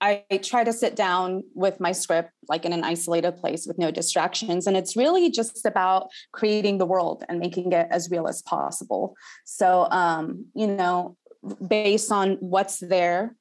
I try to sit down with my script like in an isolated place with no distractions. And it's really just about creating the world and making it as real as possible. So, um, you know, based on what's there,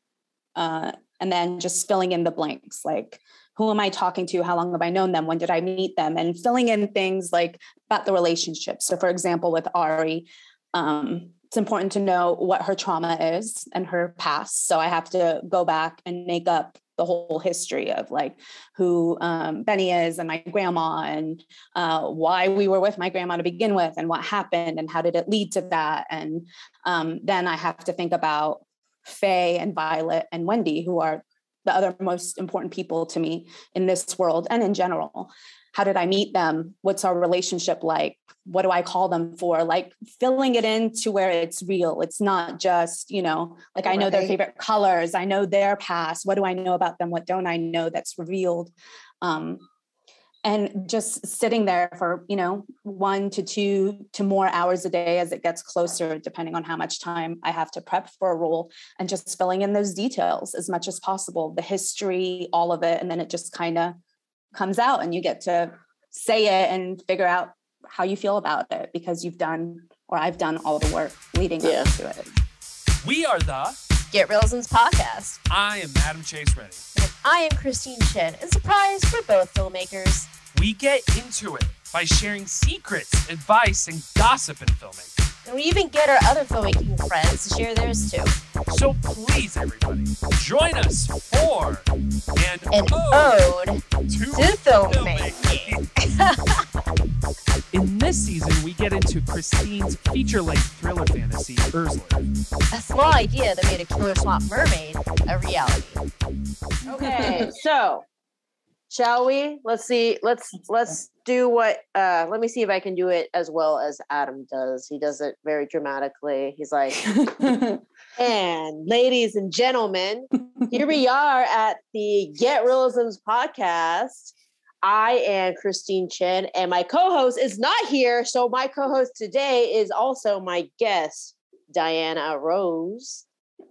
uh, and then just filling in the blanks like, who am I talking to? How long have I known them? When did I meet them? And filling in things like about the relationship. So, for example, with Ari, um, it's important to know what her trauma is and her past. So I have to go back and make up the whole history of like who um, Benny is and my grandma and uh, why we were with my grandma to begin with and what happened and how did it lead to that. And um, then I have to think about Faye and Violet and Wendy, who are the other most important people to me in this world and in general how did I meet them? What's our relationship like? What do I call them for? Like filling it in to where it's real. It's not just, you know, like I know their favorite colors. I know their past. What do I know about them? What don't I know that's revealed? Um, and just sitting there for you know one to two to more hours a day as it gets closer depending on how much time i have to prep for a role and just filling in those details as much as possible the history all of it and then it just kind of comes out and you get to say it and figure out how you feel about it because you've done or I've done all the work leading yeah. up to it. We are the Get Realism's podcast. I am Adam Chase Reddy. And I am Christine Chen. And surprise for both filmmakers. We get into it by sharing secrets, advice, and gossip in filmmaking. And we even get our other filmmaking friends to share theirs too. So please, everybody, join us for an, an ode, ode to, to filmmaking. filmmaking. In this season, we get into Christine's feature-length thriller fantasy, Ursula. A small idea that made a killer swamp mermaid a reality. Okay, so shall we let's see let's let's do what uh let me see if i can do it as well as adam does. He does it very dramatically. He's like and ladies and gentlemen here we are at the get realisms podcast. I am christine chen and my co-host is not here. So my co-host today is also my guest diana rose.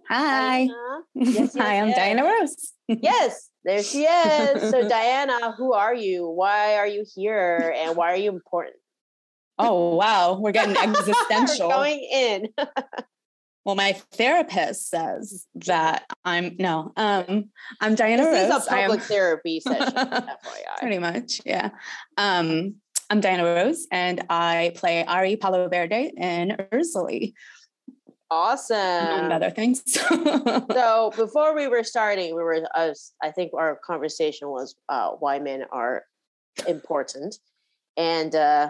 Hi. Diana. Yes, yes, hi i'm yes. diana rose. Yes there she is. So, Diana, who are you? Why are you here? And why are you important? Oh, wow. We're getting existential. We're going in. well, my therapist says that I'm no, um, I'm Diana this Rose. Is a public am, therapy session, FYI. Pretty much, yeah. Um, I'm Diana Rose, and I play Ari Palo Verde in Ursula. Awesome. And other things. so before we were starting, we were, uh, I think our conversation was uh, why men are important. And uh,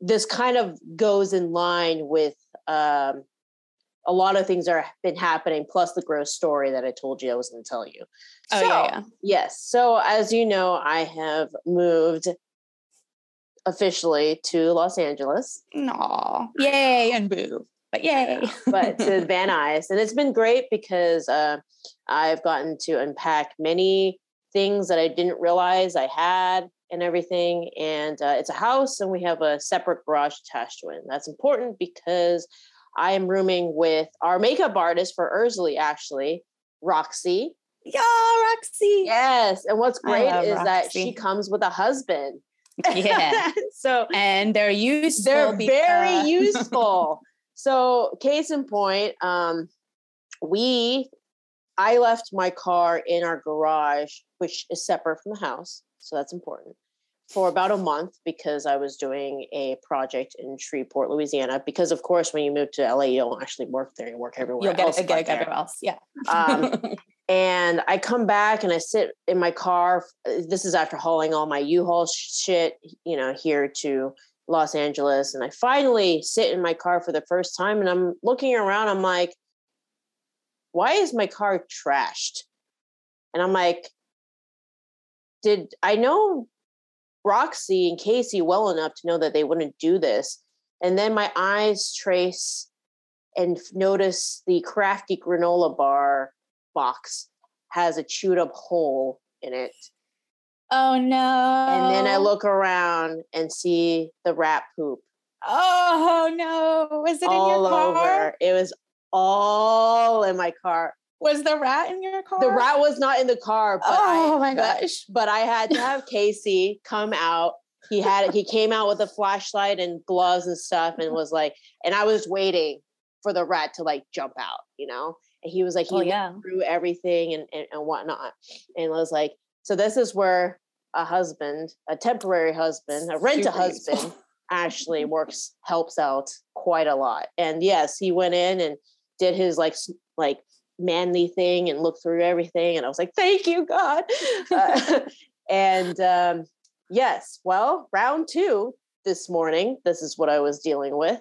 this kind of goes in line with um, a lot of things that have been happening, plus the gross story that I told you I was going to tell you. Oh, so, yeah, yeah. Yes. So as you know, I have moved officially to Los Angeles. Aw. Yay and boo but yay. but to Van Nuys. And it's been great because uh, I've gotten to unpack many things that I didn't realize I had and everything. And uh, it's a house, and we have a separate garage attached to it. And that's important because I am rooming with our makeup artist for Ursley, actually, Roxy. Yeah, Roxy. Yes. And what's great is Roxy. that she comes with a husband. Yeah. so and they're useful. They're because... very useful. So, case in point, um, we, I left my car in our garage, which is separate from the house. So that's important for about a month because I was doing a project in Shreveport, Louisiana. Because of course, when you move to LA, you don't actually work there; you work everywhere. You'll get else a gig everywhere else. Yeah. um, and I come back and I sit in my car. This is after hauling all my U-Haul shit, you know, here to Los Angeles. And I finally sit in my car for the first time and I'm looking around. I'm like, why is my car trashed? And I'm like, did I know Roxy and Casey well enough to know that they wouldn't do this? And then my eyes trace and notice the crafty granola bar box has a chewed up hole in it Oh no. And then I look around and see the rat poop. Oh no. Was it all in your car? Over. It was all in my car. Was the rat in your car? The rat was not in the car, but oh I, my gosh. but I had to have Casey come out. He had he came out with a flashlight and gloves and stuff and was like, and I was waiting for the rat to like jump out, you know. And he was like, he Oh, yeah. through everything and, and and whatnot, and I was like, so this is where a husband, a temporary husband, a rent a husband, actually works helps out quite a lot. And yes, he went in and did his like like manly thing and looked through everything. And I was like, thank you, God. Uh, and um, yes, well, round two this morning. This is what I was dealing with.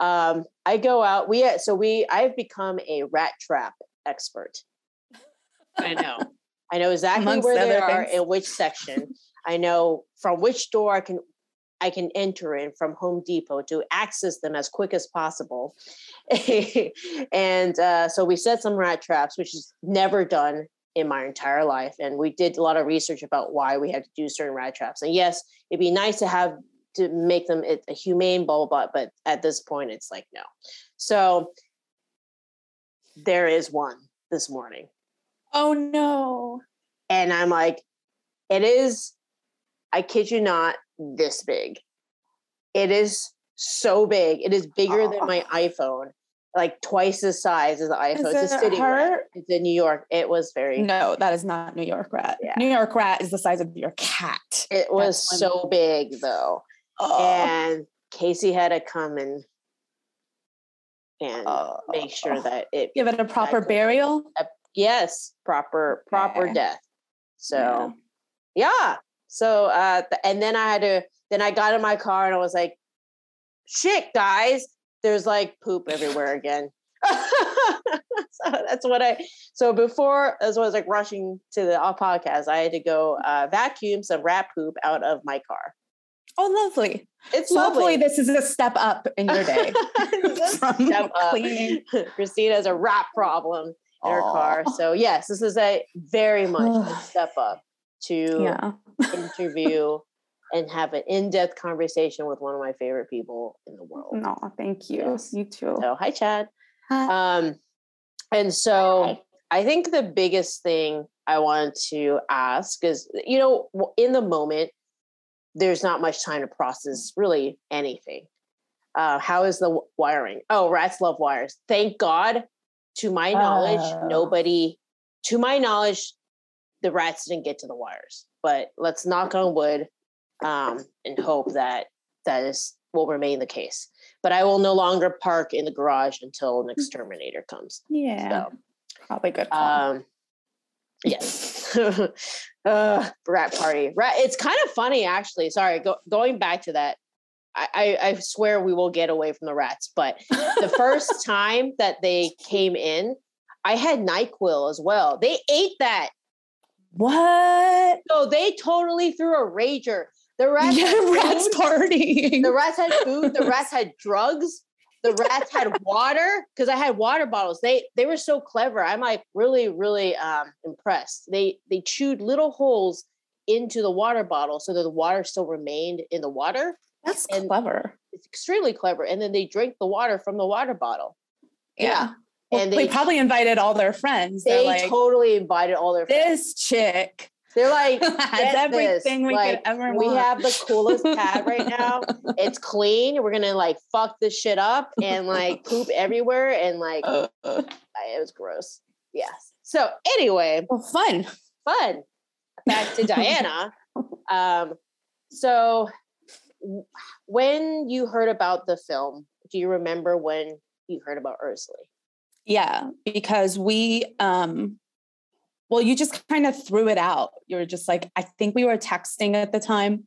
Um, I go out. We so we I've become a rat trap expert. I know. I know exactly where they are things. in which section. I know from which door I can I can enter in from Home Depot to access them as quick as possible. and uh, so we set some rat traps, which is never done in my entire life. And we did a lot of research about why we had to do certain rat traps. And yes, it'd be nice to have to make them it- a humane blah blah blah, but at this point, it's like no. So there is one this morning Oh no. and I'm like, it is, I kid you not, this big. It is so big. It is bigger than my oh. iPhone, like twice the size as the iPhone. Is it's a it city rat. It's in New York. It was very, No, that is not New York rat. Yeah. New York rat is the size of your cat. it was That's so big though. Oh. And Casey had to come and and Oh. make sure that it give it a proper burial. Yes proper proper Okay. death. So. Yeah. yeah so uh and then i had to then i got in my car and i was like shit guys there's like poop everywhere again so that's what i so before as I was like rushing to the podcast i had to go uh vacuum some rat poop out of my car Oh, lovely. it's So hopefully lovely this is a step up in your day. From step up. cleaning. christine has a rat problem in her car so yes this is a very much a step up to Yeah. interview and have an in-depth conversation with one of my favorite people in the world. No, thank you. Yes. You too. So, hi, Chad. Hi. Um, and so Hi. I think the biggest thing I wanted to ask is, you know, in the moment, there's not much time to process really anything. Uh, how is the wiring? Oh, rats love wires. Thank God. To my knowledge, Oh. nobody, to my knowledge, the rats didn't get to the wires. But let's knock on wood um, and hope that that is will remain the case. But I will no longer park in the garage until an exterminator comes. yeah. So, Probably good call. um, yes. uh, rat party. Rat. It's kind of funny, actually. Sorry, go, going back to that. I, I, swear we will get away from the rats. But the first time that they came in, I had Nyquil as well. They ate that. what? So they totally threw a rager. The rats. Yeah, had rats partying. The rats had food. The rats had drugs. The rats had water because I had water bottles. They they were so clever. I'm like really really um, impressed. They they chewed little holes into the water bottle so that the water still remained in the water. That's and- clever. It's extremely clever. And then they drank the water from the water bottle. Yeah. And And they- they probably invited all their friends. They like, totally invited all their friends. this chick They're like, has everything this. we Like, could ever we want. have the coolest pad right now. It's clean. We're gonna like fuck this shit up and like poop everywhere and like Uh, uh, it was gross. Yes. So anyway, well, fun. fun. Back to Diana. Um, so when you heard about the film, do you remember when you heard about Ursula? Yeah, because we um well, you just kind of threw it out. You were just like, I think we were texting at the time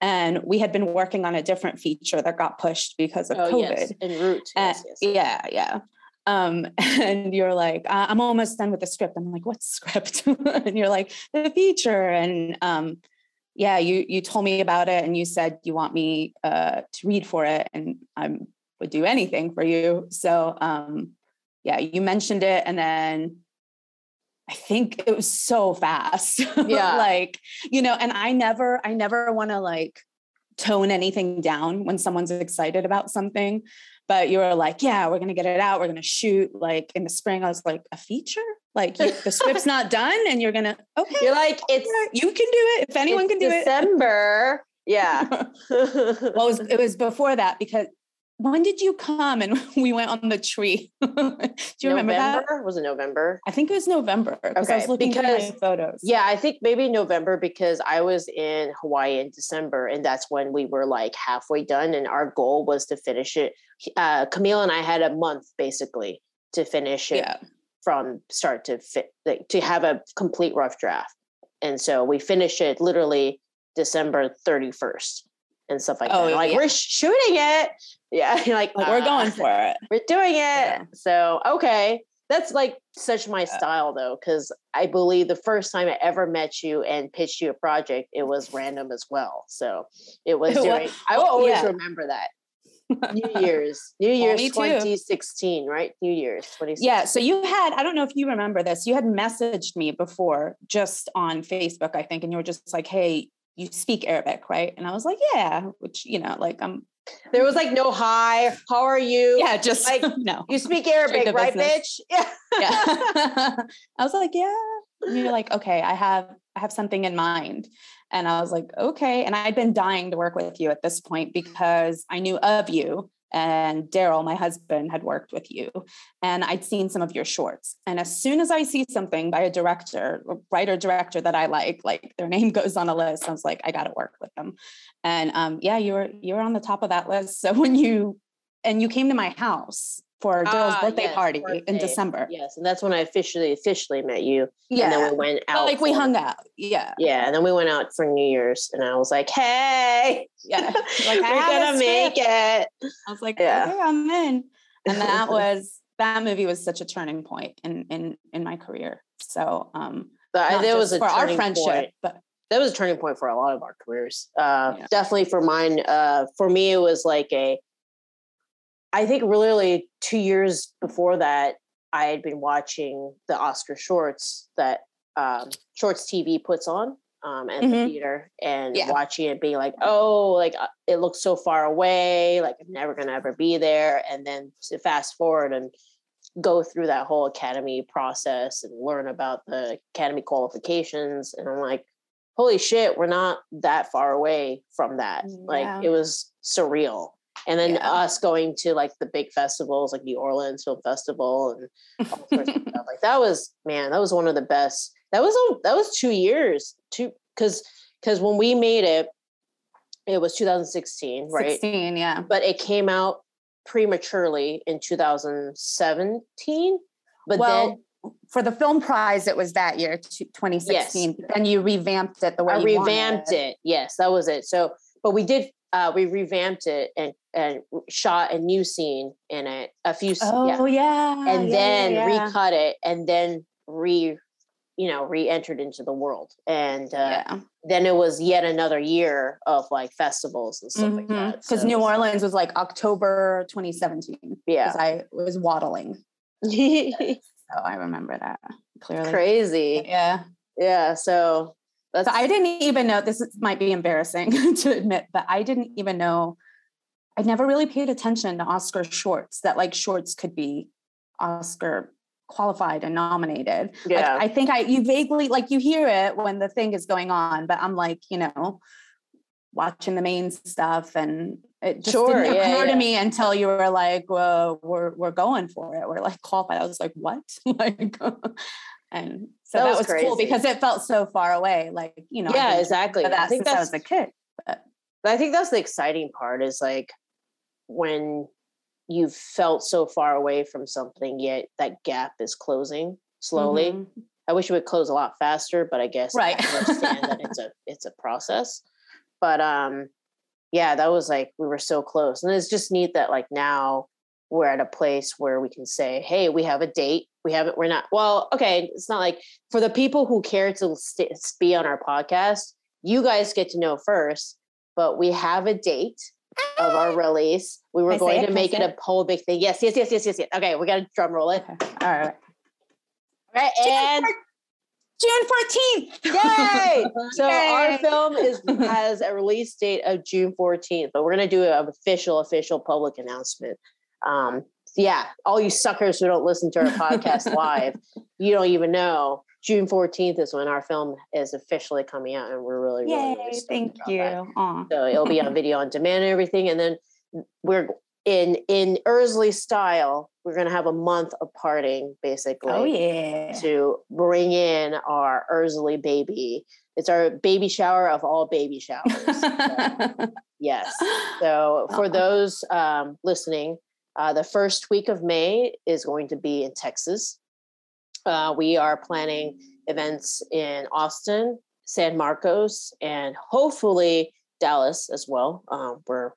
and we had been working on a different feature that got pushed because of COVID. Oh, yes, en route. Uh, Yes, yes. yeah, yeah. Um, and you're like, "Uh, I'm almost done with the script. I'm like, what script? and you're like, the feature. And um, yeah, you you told me about it, and you said you want me uh, to read for it, and I would do anything for you. So um, yeah, you mentioned it, and then I think it was so fast. Yeah. like you know, and I never, I never want to like tone anything down when someone's excited about something but you were like, yeah, we're gonna get it out. We're gonna shoot like in the spring. I was like, a feature? Like you, the script's not done, and you're gonna okay. You're like, it's you can do it if anyone can do it. December. Yeah. well, it was, it was before that because when did you come and we went on the tree? do you remember that? Was it November? I think it was November because I Okay, was looking because- photos. Yeah, I think maybe November because I was in Hawaii in December, and that's when we were like halfway done, and our goal was to finish it. Uh, Camille and I had a month basically to finish it yeah. From start to fit, like, to have a complete rough draft, and so we finished it literally December thirty first and stuff like Oh, that. Like yeah. we're shooting it, yeah. You're like we're "Uh, going for it. we're doing it. Yeah. So okay. That's like such my style though, because I believe the first time I ever met you and pitched you a project, it was random as well. So it was It I will always yeah. remember that. New Year's. New oh, Year's me too. 2016, right? New Year's 2016. Yeah. So you had, I don't know if you remember this, you had messaged me before just on Facebook, I think, and you were just like, hey, you speak Arabic, right? And I was like, yeah, which, you know, like I'm, there was like no hi, how are you? yeah, just like, like, no. You speak Arabic, right, business. bitch? Yeah. yeah. I was like, yeah. And you're like, okay, I have I have something in mind. And I was like, okay. And I'd been dying to work with you at this point because I knew of you and Daryl, my husband, had worked with you. And I'd seen some of your shorts. And as soon as I see something by a director, or writer director that I like, like their name goes on a list, I was like, I gotta work with them. And um, yeah, you were you were on the top of that list. So when you and you came to my house for Daryl's Ah, birthday yes, party in. December. Yes. And that's when I officially officially met you. Yeah. And then we went out. like we for- hung out. Yeah. Yeah, and then we went out for New Year's, and I was like, "Hey, Yeah. like we're gonna make script." it." I was like, Yeah. okay, I'm in. And that was that movie was such a turning point in in in my career. So um But there was a for our friendship, point. but That was a turning point for a lot of our careers. Uh, Yeah. Definitely for mine. Uh, for me, it was like a. I think really two years before that, I had been watching the Oscar shorts that um, Shorts TV puts on um, at the Mhm. theater, and Yeah. watching it, being like, "Oh, like uh, it looks so far away. Like I'm never gonna ever be there." And then to fast forward and go through that whole academy process and learn about the academy qualifications and i'm like holy shit we're not that far away from that Yeah. like it was surreal and then Yeah. us going to like the big festivals like the orleans film festival and all sorts of stuff like that was man that was one of the best that was a- that was two years two because because when we made it it was 2016 right 16, yeah. but it came out prematurely in 2017 but well, for the film prize, it was that year, t- 2016. And you revamped it the way i revamped wanted. it yes that was it so but we did uh we revamped it and and shot a new scene in it a few s- yeah Oh yeah. and yeah, then yeah, recut it and then re you know re-entered into the world and uh then it was yet another year of like festivals and stuff like that Because so- New Orleans was like October 2017. yeah I was waddling. So I remember that clearly. crazy Yeah. yeah so that's So I didn't even know this is, might be embarrassing to admit, but I didn't even know. I never really paid attention to Oscar shorts. That like shorts could be Oscar qualified and nominated. Like, Yeah. I think I you vaguely like you hear it when the thing is going on, but I'm like you know watching the main stuff and it just Sure, didn't yeah, occur yeah. to me until you were like, "Well, we're we're going for it. We're like qualified." I was like, "What?" like, and so That that, was was, cool because it felt so far away. Like you know, yeah exactly i think I that's was a kid. But I think that's the exciting part is like when you've felt so far away from something, yet that gap is closing slowly. Mhm. I wish it would close a lot faster, but I guess Right. I understand that it's a it's a process. But um yeah, that was like we were so close. And it's just neat that like now we're at a place where we can say, hey, we have a date. We haven't, we're not, well, okay, it's not like for the people who care to st- be on our podcast, you guys get to know first, but we have a date of our release. We were I going to make it say a whole big thing. Yes, yes, yes, yes, yes, yes. Okay, we got to drum roll it. Okay. All right. All right, and June 14th. Yay! So our film is has a release date of June 14th, but we're gonna do an official, official public announcement um, yeah, all you suckers who don't listen to our podcast live, you don't even know. June 14th is when our film is officially coming out, and we're really, really, Yay, really stoked thank you. So it'll be on video on demand and everything. And then we're in in Ursley style, we're gonna have a month of parting basically Oh yeah. to bring in our Ursley baby. It's our baby shower of all baby showers. So, yes. So for those um, listening, uh, the first week of May is going to be in Texas. Uh, we are planning events in Austin, San Marcos, and hopefully Dallas as well. Um, we're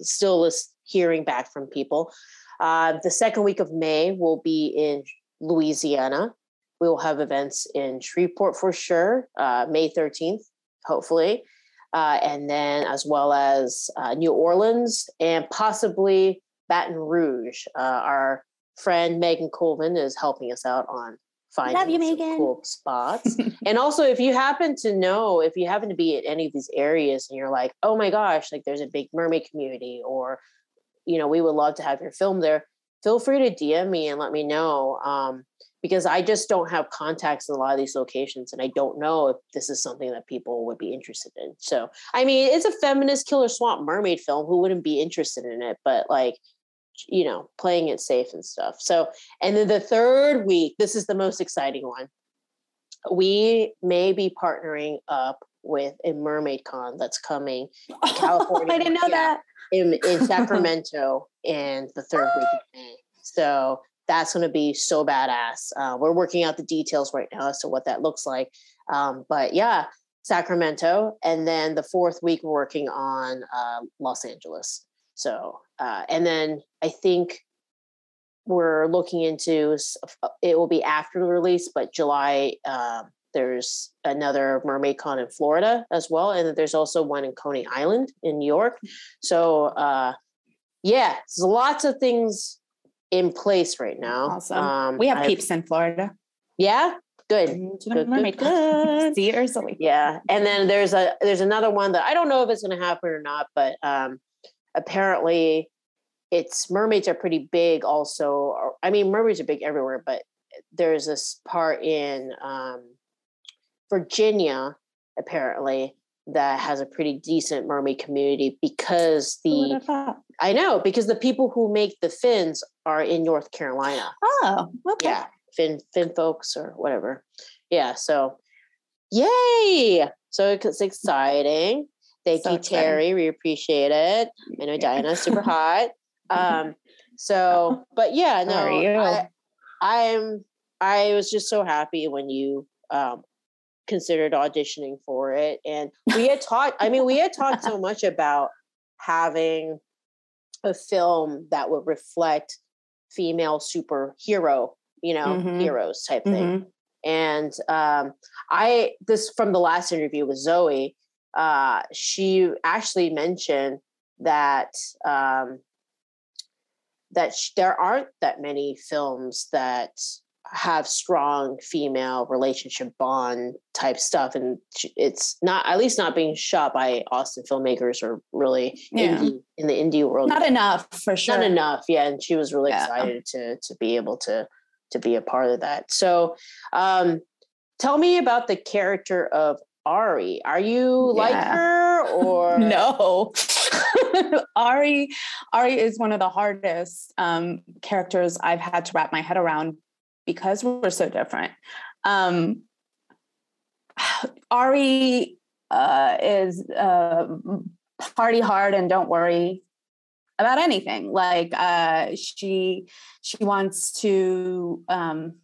still hearing back from people. Uh, the second week of May will be in Louisiana. We will have events in Shreveport for sure, uh, May 13th, hopefully. Uh, and then as well as uh, New Orleans and possibly Baton Rouge. Uh, our friend Megan Colvin is helping us out on finding Love you, Megan. cool spots. and also, if you happen to know, if you happen to be at any of these areas and you're like, oh my gosh, like there's a big mermaid community, or, you know, we would love to have your film there, feel free to DM me and let me know. Um, because I just don't have contacts in a lot of these locations and I don't know if this is something that people would be interested in. So, I mean, it's a feminist killer swamp mermaid film. Who wouldn't be interested in it? But like, you know, playing it safe and stuff. So, and then the third week, this is the most exciting one. We may be partnering up with a mermaid con that's coming in California, I didn't know yeah. that. in, in Sacramento in the third week of May. So that's going to be so badass. Uh, we're working out the details right now as to what that looks like. Um, but yeah, Sacramento. And then the fourth week, we're working on uh, Los Angeles. So, uh, and then I think we're looking into uh, it will be after the release, but July, um, there's another Mermaid Con in Florida as well. And there's also one in Coney Island in New York. So, uh, yeah, there's lots of things in place right now. Awesome. Um, we have I've- peeps in Florida. Yeah, good. Good, good, mermaid con. See Ursula. Yeah, and then there's a there's another one that I don't know if it's going to happen or not, but um, apparently, it's mermaids are pretty big. Also, I mean, mermaids are big everywhere, but there's this part in um, Virginia apparently that has a pretty decent mermaid community because the have? I know because the people who make the fins are in North Carolina. Oh, okay. Yeah, fin fin folks or whatever. Yeah, so yay! So it's exciting. Thank So you, exciting. Terry. We appreciate it. I know Diana's super hot. Um, so, but yeah, no? I, I'm. I was just so happy when you um, considered auditioning for it, and we had talked. I mean, we had talked so much about having a film that would reflect female superhero, you know, Mhm. heroes type thing. Mhm. And um, I this from the last interview with Zoe, uh, she actually mentioned that um, that sh- there aren't that many films that have strong female relationship bond type stuff, and it's not at least not being shot by Austin filmmakers or really Yeah. indie, in the indie world. Not enough for sure. Not enough, yeah. And she was really Yeah. excited to to be able to to be a part of that. So, um, tell me about the character of Ari. Are you like her or No. Ari Ari is one of the hardest um, characters I've had to wrap my head around because we're so different. Um, Ari uh, is uh, party hard and don't worry about anything. Like uh, she she wants to um,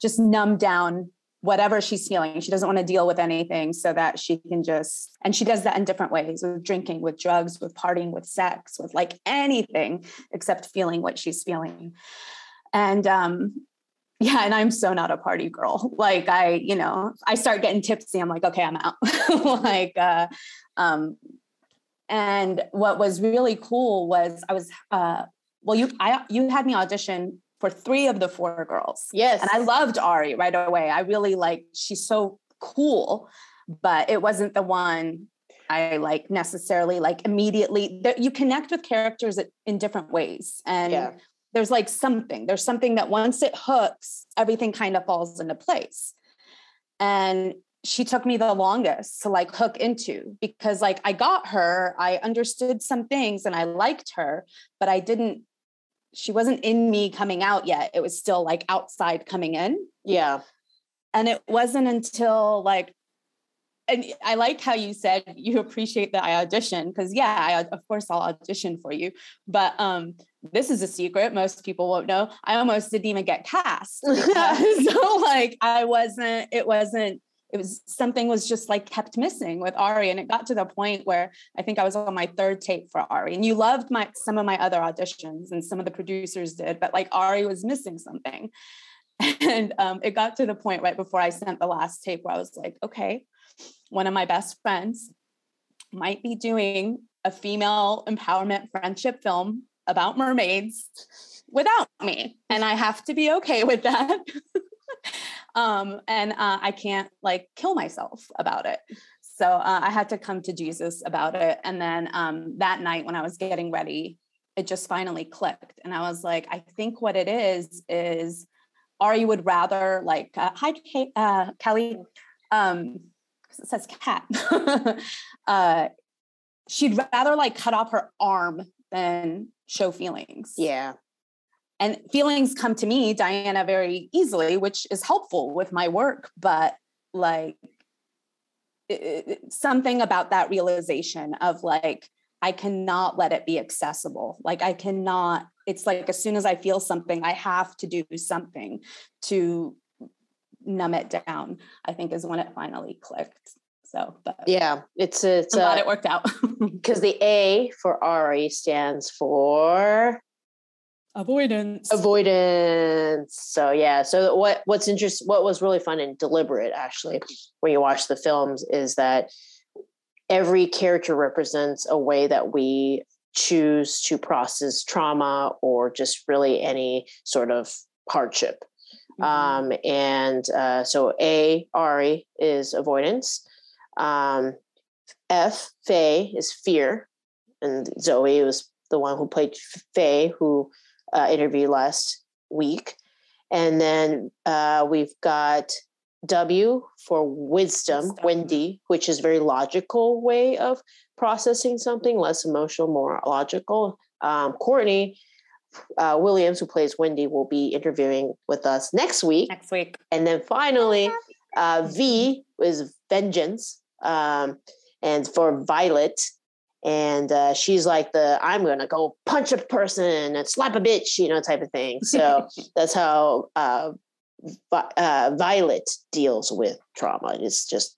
just numb down whatever she's feeling. She doesn't want to deal with anything so that she can just, and she does that in different ways with drinking, with drugs, with partying, with sex, with like anything except feeling what she's feeling. And um, yeah, and I'm so not a party girl. Like I, you know, I start getting tipsy. I'm like, okay, I'm out. like, uh, um, and what was really cool was I was, uh, well, you, I, you had me audition for three of the four girls. yes? And I loved Ari right away. I really like she's so cool, but it wasn't the one I like necessarily like immediately. That you connect with characters in different ways, and Yeah. there's like something there's something that once it hooks everything kind of falls into place and she took me the longest to like hook into because like I got her, I understood some things and I liked her, but I didn't she wasn't in me coming out yet. It was still like outside coming in. Yeah. And it wasn't until like and I like how you said you appreciate that I audition because yeah, I of course I'll audition for you. But um this is a secret most people won't know. I almost didn't even get cast. So like I wasn't it wasn't it was something was just like kept missing with Ari. And it got to the point where I think I was on my third tape for Ari. And you loved my some of my other auditions and some of the producers did, but like Ari was missing something. And um, it got to the point right before I sent the last tape where I was like, okay, one of my best friends might be doing a female empowerment friendship film about mermaids without me. And I have to be okay with that. um, and uh, I can't like kill myself about it. So uh, I had to come to Jesus about it. And then um, that night when I was getting ready, it just finally clicked. And I was like, I think what it is is Ari would rather like, uh, hi, uh, Kelly. Um, it says cat. uh, she'd rather like cut off her arm than show feelings. Yeah and feelings come to me diana very easily which is helpful with my work but like it, something about that realization of like i cannot let it be accessible. Like i cannot it's like as soon as i feel something i have to do something to numb it down i think is when it finally clicked. So but yeah it's it's I'm glad uh, it worked out. Because the a for ari stands for avoidance. Avoidance. So yeah. So what what's interesting what was really fun and deliberate actually when you watch the films is that every character represents a way that we choose to process trauma or just really any sort of hardship. Mm-hmm. um, and uh, so a ari is avoidance. Um, f faye is fear. And zoe was the one who played faye who uh, interview last week. And then uh, we've got W for wisdom, wisdom, Wendy, which is very logical way of processing something, less emotional, more logical. Um, Courtney uh, Williams, who plays Wendy, will be interviewing with us next week. Next week. And then finally, uh, V is vengeance. Um, and for Violet, and uh, she's like the i'm gonna go punch a person and slap a bitch you know type of thing. So that's how uh, uh, violet deals with trauma. It's just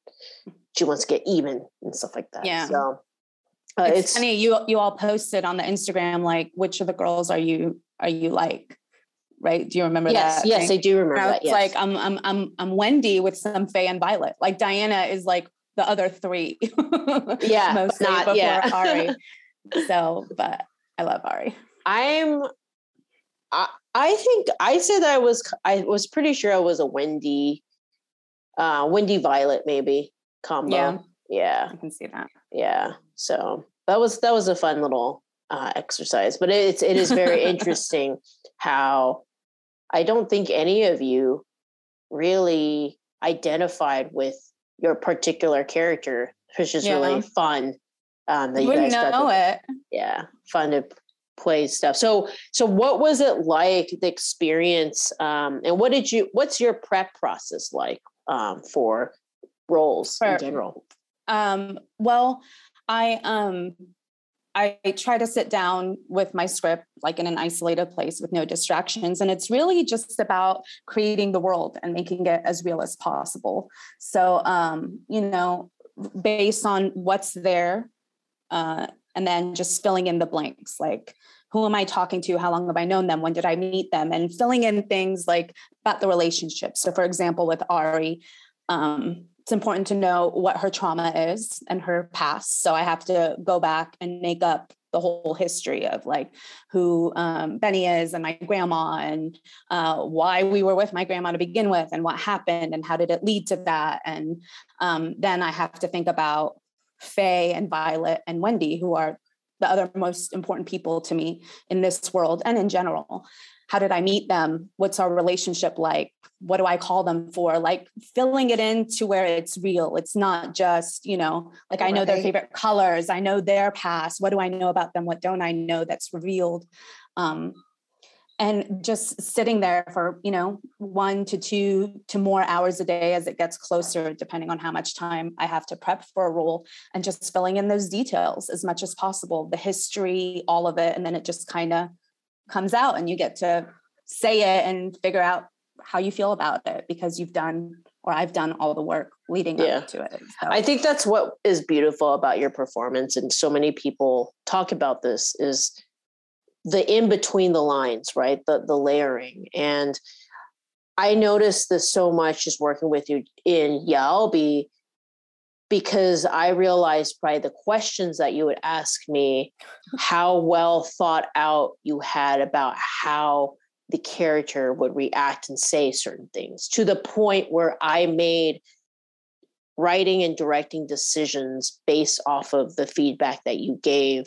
she wants to get even and stuff like that. Yeah. So uh, it's, it's, funny you you all posted on the instagram like which of the girls are you are you like right? Do you remember yes, that yes i do remember that yes. like i'm i'm i'm i'm wendy with some faye and violet. Like diana is like the other three. yeah, mostly not, before yeah. Ari. So, but I love Ari. I'm. I, I think I said I was. I was pretty sure I was a Wendy, uh, Wendy Violet maybe combo. Yeah, yeah, I can see that. Yeah, so that was that was a fun little uh, exercise, but it's it is very interesting how I don't think any of you really identified with your particular character, which is yeah. really fun. Um, that you, you guys know it. Yeah, fun to play stuff. So, so what was it like the experience? Um, and what did you? What's your prep process like um, for roles for, in general? Um, well, I um I try to sit down with my script like in an isolated place with no distractions. And it's really just about creating the world and making it as real as possible. So, um, you know, based on what's there, uh, and then just filling in the blanks like, who am I talking to? How long have I known them? When did I meet them? And filling in things like about the relationship. So, for example, with Ari, um, it's important to know what her trauma is and her past. So I have to go back and make up the whole history of like who um, Benny is and my grandma and uh, why we were with my grandma to begin with and what happened and how did it lead to that. And um, then I have to think about Faye and Violet and Wendy, who are the other most important people to me in this world and in general how did i meet them? What's our relationship like? What do i call them for? Like filling it in to where it's real. It's not just you know like i know their favorite colors. I know their past. What do i know about them? What don't i know that's revealed? Um, and just sitting there for you know one to two to more hours a day as it gets closer depending on how much time i have to prep for a role and just filling in those details as much as possible the history all of it and then it just kind of comes out and you get to say it and figure out how you feel about it because you've done or I've done all the work leading yeah. up to it. So. I think that's what is beautiful about your performance and so many people talk about this is the in between the lines, right? The the layering. And I noticed this so much just working with you in Yalbi because I realized by the questions that you would ask me how well thought out you had about how the character would react and say certain things to the point where I made writing and directing decisions based off of the feedback that you gave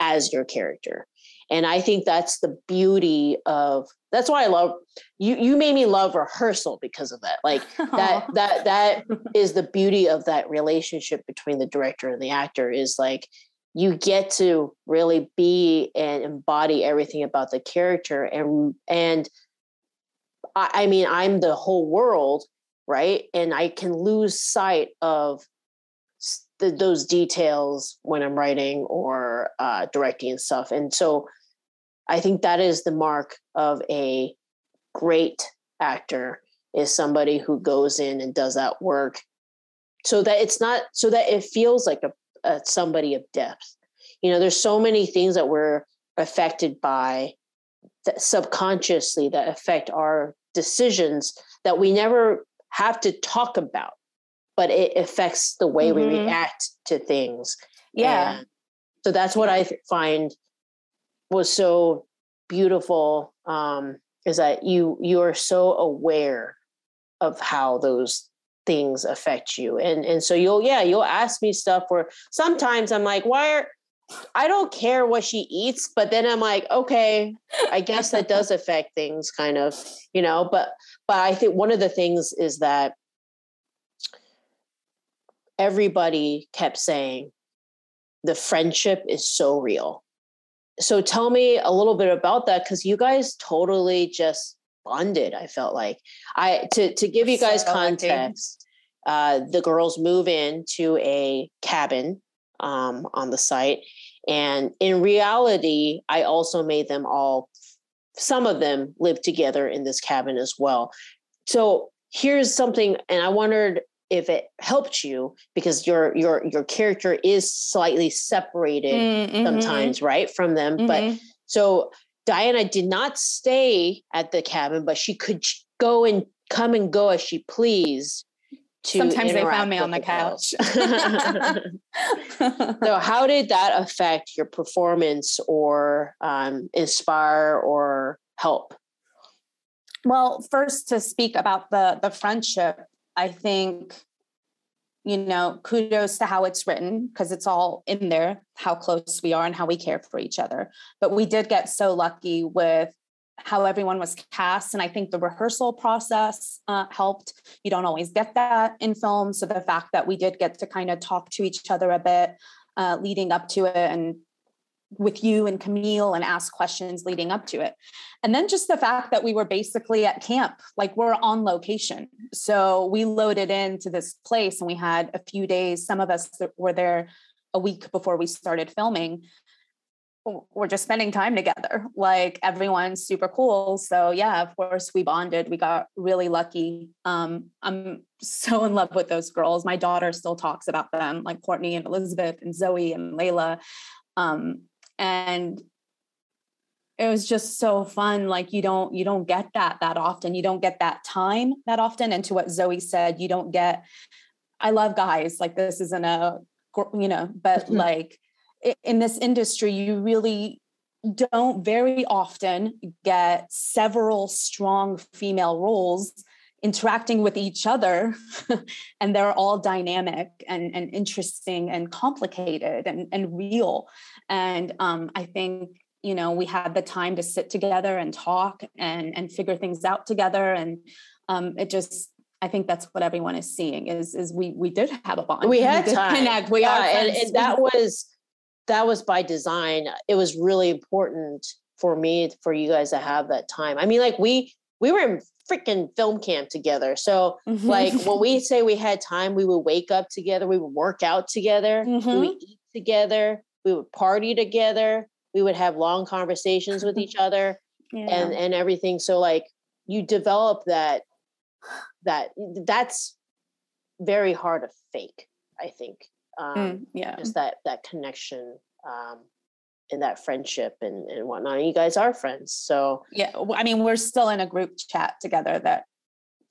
as your character and i think that's the beauty of that's why i love you you made me love rehearsal because of that. Like that that that is the beauty of that relationship between the director and the actor is like you get to really be and embody everything about the character and and I, I mean i'm the whole world right? And i can lose sight of the, those details when i'm writing or uh, directing and stuff. And so I think that is the mark of a great actor is somebody who goes in and does that work so that it's not so that it feels like a, a somebody of depth. You know, there's so many things that we're affected by that subconsciously that affect our decisions that we never have to talk about, but it affects the way mm-hmm. we react to things. Yeah. And so that's what I find was so beautiful um, is that you you are so aware of how those things affect you. And and so you'll yeah you'll ask me stuff where sometimes i'm like why are i don't care what she eats but then i'm like okay i guess that does affect things kind of you know but but i think one of the things is that everybody kept saying the friendship is so real so tell me a little bit about that because you guys totally just bonded i felt like. I to to give you guys so context uh, the girls move into a cabin um, on the site and in reality i also made them all some of them live together in this cabin as well. So here's something and i wondered if it helped you because your your your character is slightly separated mm-hmm. sometimes right from them mm-hmm. but so diana did not stay at the cabin but she could go and come and go as she pleased sometimes they found me on the, the couch so how did that affect your performance or um, inspire or help well first to speak about the the friendship I think, you know, kudos to how it's written because it's all in there, how close we are and how we care for each other. But we did get so lucky with how everyone was cast. And I think the rehearsal process uh, helped. You don't always get that in film. So the fact that we did get to kind of talk to each other a bit uh, leading up to it and with you and Camille and ask questions leading up to it. And then just the fact that we were basically at camp, like we're on location. So we loaded into this place and we had a few days. Some of us were there a week before we started filming. We're just spending time together. Like everyone's super cool. So yeah, of course we bonded. We got really lucky. Um, I'm so in love with those girls. My daughter still talks about them, like Courtney and Elizabeth and Zoe and Layla. Um, and it was just so fun like you don't you don't get that that often. You don't get that time that often. And to what zoe said you don't get i love guys like this isn't a you know but mm-hmm. like in this industry you really don't very often get several strong female roles interacting with each other and they're all dynamic and, and interesting and complicated and, and real and um, i think you know we had the time to sit together and talk and and figure things out together and um, it just I think that's what everyone is seeing is is we we did have a bond. We had did time. connect. We yeah, are and, and that was that was by design. It was really important for me for you guys to have that time. I mean, like we we were in freaking film camp together. So Mhm. like when we say we had time, we would wake up together, we would work out together, we Mhm. would eat together, we would party together, we would have long conversations with each other yeah. and and everything. So like you develop that that that's very hard to fake, I think. Um Mm, yeah. just that that connection um and that friendship and and whatnot. And you guys are friends, so yeah i mean we're still in a group chat together that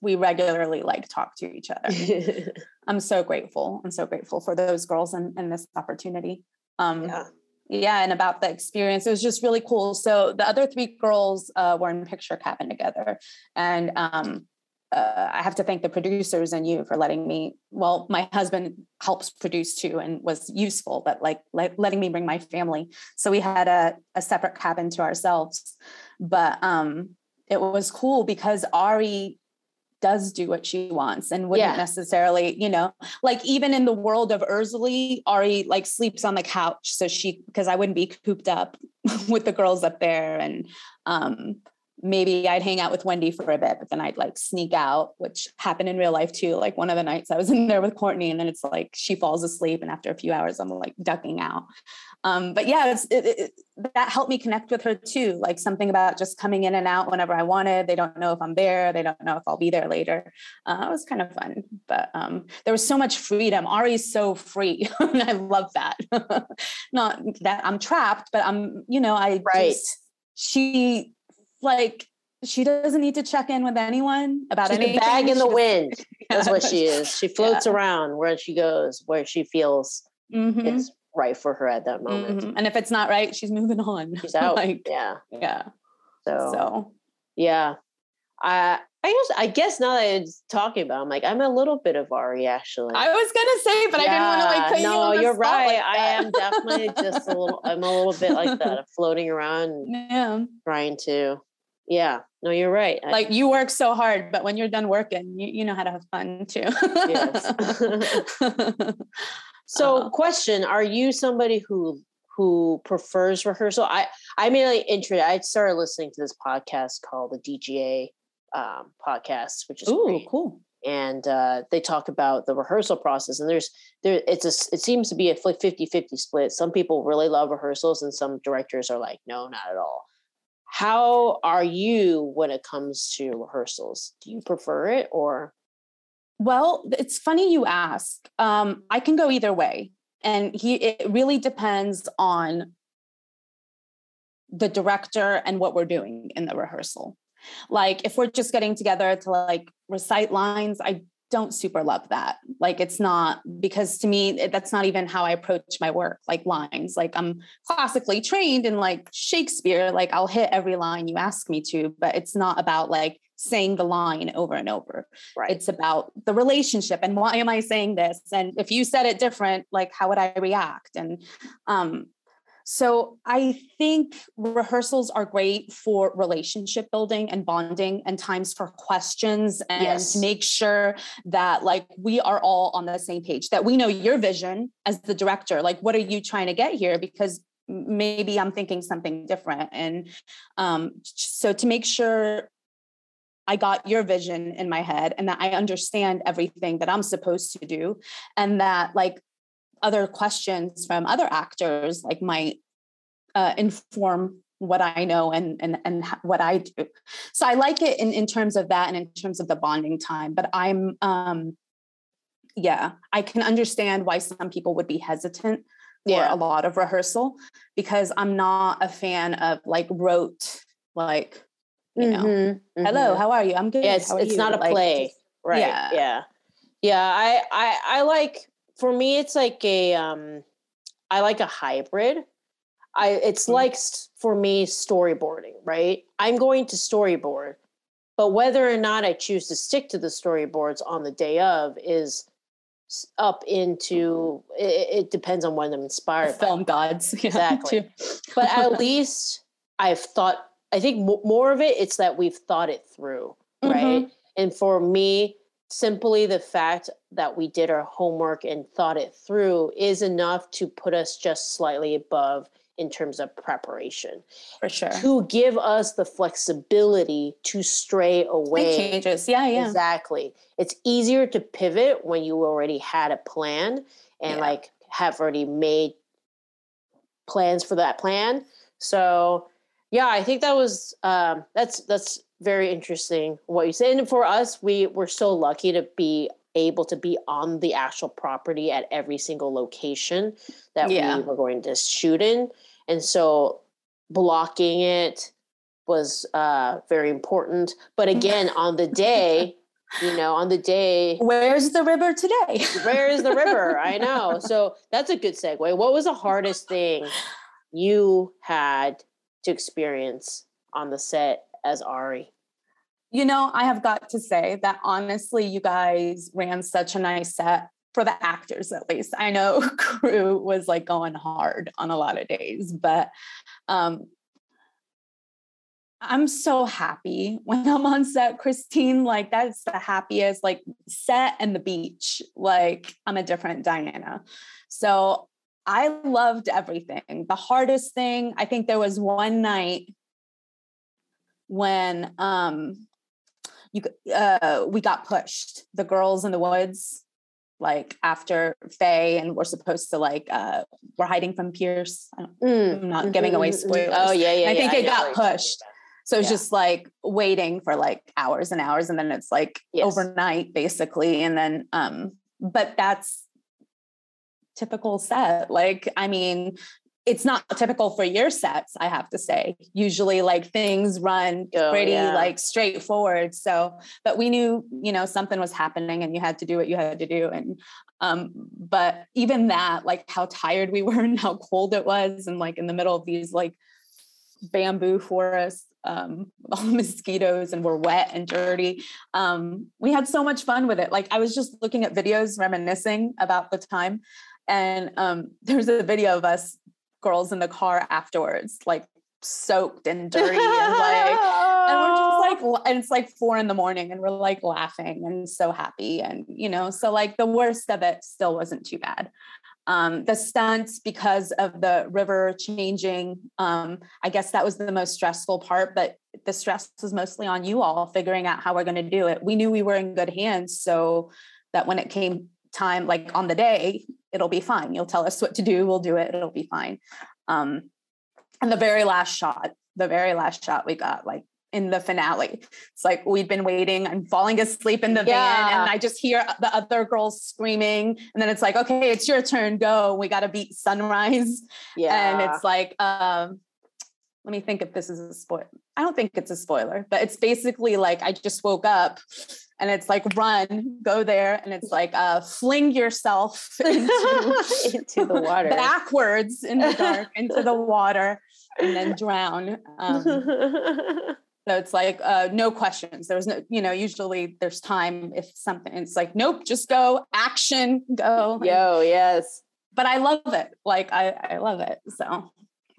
we regularly like talk to each other i'm so grateful i'm so grateful for those girls and, and this opportunity um yeah. yeah and about the experience it was just really cool so the other three girls uh, were in picture cabin together and um uh, I have to thank the producers and you for letting me. Well, my husband helps produce too and was useful, but like, like letting me bring my family. So we had a, a separate cabin to ourselves. But um, it was cool because Ari does do what she wants and wouldn't Yeah. necessarily, you know, like even in the world of Erzulie, Ari like sleeps on the couch. So she, because I wouldn't be cooped up with the girls up there. And um, maybe I'd hang out with Wendy for a bit, but then I'd like sneak out, which happened in real life too. Like one of the nights I was in there with Courtney and then it's like she falls asleep. And after a few hours, I'm like ducking out. Um, but yeah, it's, it, it, that helped me connect with her too. Like something about just coming in and out whenever I wanted. They don't know if I'm there. They don't know if I'll be there later. Uh, it was kind of fun, but um, there was so much freedom. Ari's so free, and I love that. Not that I'm trapped, but I'm, you know, I Right. just- she like she doesn't need to check in with anyone about She's anything. a bag in the wind. That's what she is. She floats around where she goes, where she feels Mhm, it's right for her at that moment. mhm. And if it's not right, she's moving on. She's out. like, yeah. yeah. So, So yeah. I I guess I guess now that it's talking about, it, I'm like I'm a little bit of Ari actually. I was gonna say, but I didn't want to like Yeah, put you no, you're right. like I am definitely just a little. I'm a little bit like that, floating around, yeah. trying to. Yeah, no, you're right. I- Like you work so hard, but when you're done working, you, you know how to have fun too. so, uh, question: Are you somebody who who prefers rehearsal? I I mainly interested. I started listening to this podcast called the DGA um, podcast, which is Ooh, great. cool. and uh, they talk about the rehearsal process and there's there it's a it seems to be a 50 50 split some people really love rehearsals and some directors are like no not at all how are you when it comes to rehearsals do you prefer it or Well, it's funny you ask. Um, I can go either way, and he it really depends on the director and what we're doing in the rehearsal. Like if we're just getting together to like recite lines, I don't super love that. Like it's not because to me that's not even how I approach my work. Like lines, like I'm classically trained in like Shakespeare. Like I'll hit every line you ask me to, but it's not about like saying the line over and over right it's about the relationship and why am i saying this and if you said it different like how would i react and um so i think rehearsals are great for relationship building and bonding and times for questions and Yes. to make sure that like we are all on the same page that we know your vision as the director like what are you trying to get here because maybe i'm thinking something different and um so to make sure I got your vision in my head and that I understand everything that I'm supposed to do and that like other questions from other actors like might uh, inform what I know and and and what I do. So I like it in in terms of that and in terms of the bonding time but I'm um yeah, I can understand why some people would be hesitant for Yeah. a lot of rehearsal because I'm not a fan of like rote like you know Mhm, hello mhm. how are you i'm good yeah it's, it's you?" not a Like, play right yeah. yeah yeah i i i like for me it's like a um i like a hybrid i it's Mhm. like for me storyboarding right i'm going to storyboard But whether or not I choose to stick to the storyboards on the day of is up into it, it depends on what I'm inspired. Film gods. Yeah, Exactly. But at least I've thought. I think mo- more of it. It's that we've thought it through, right? Mhm. And for me, simply the fact that we did our homework and thought it through is enough to put us just slightly above in terms of preparation For sure. to give us the flexibility to stray away. changes. Yeah, yeah. Exactly. It's easier to pivot when you already had a plan and Yeah. like have already made plans for that plan. So yeah, I think that was um that's that's very interesting what you said. And for us, we were so lucky to be able to be on the actual property at every single location that Yeah. we were going to shoot in. And so blocking it was uh very important. But again, on the day, you know, on the day Where's the river today? where is the river? I know. So that's a good segue. What was the hardest thing you had to experience on the set as Ari? You know, I have got to say that honestly, you guys ran such a nice set for the actors, at least. I know crew was like going hard on a lot of days, but um, I'm so happy when I'm on set, Christine. Like, that's the happiest, like, set and the beach. Like, I'm a different Diana. So I loved everything. The hardest thing, I think there was one night when um you uh we got pushed the girls in the woods like after Faye and we're supposed to like uh we're hiding from Pierce I don't, Mm, I'm not giving away mhm, mhm. spoilers Oh yeah, yeah. I think yeah, it know got what you're talking pushed. so it's Yeah. just like waiting for like hours and hours and then it's like Yes. overnight basically and then um but that's typical set like I mean it's not typical for your sets i have to say. Usually like things run Oh, pretty yeah. like straightforward. So but we knew you know something was happening and you had to do what you had to do. And um but even that like how tired we were and how cold it was and like in the middle of these like bamboo forests um all mosquitoes and we're wet and dirty. Um we had so much fun with it. Like i was just looking at videos reminiscing about the time. And um there's a video of us girls in the car afterwards like soaked and dirty and like and we're just like and it's like four in the morning and we're like laughing and so happy and you know so like the worst of it still wasn't too bad. Um the stunts because of the river changing um i guess that was the most stressful part but the stress was mostly on you all figuring out how we're going to do it. We knew we were in good hands so that when it came time like on the day it'll be fine. You'll tell us what to do we'll do it it'll be fine. Um and the very last shot the very last shot we got like in the finale it's like we'd been waiting i'm falling asleep in the van and i just hear the other girls screaming and then it's like okay it's your turn go we got to beat sunrise. Yeah. and it's like um let me think if this is a spoiler i don't think it's a spoiler but it's basically like i just woke up and it's like run go there and it's like uh fling yourself into into the water. backwards in the dark into the water and then drown um so it's like uh no questions there was no you know usually there's time if something it's like nope just go action go Yo, yes. but i love it like i i love it so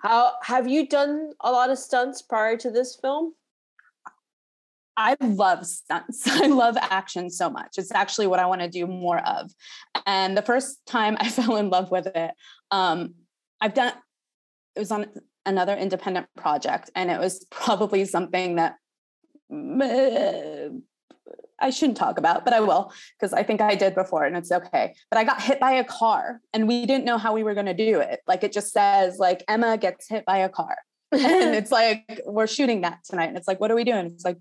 How have you done a lot of stunts prior to this film? I love stunts. I love action so much. It's actually what I want to do more of. And the first time I fell in love with it, um, I've done it was on another independent project, and it was probably something that I shouldn't talk about, but I will because I think I did before and it's okay. But I got hit by a car and we didn't know how we were going to do it. Like it just says like Emma gets hit by a car. and it's like we're shooting that tonight and it's like what are we doing? It's like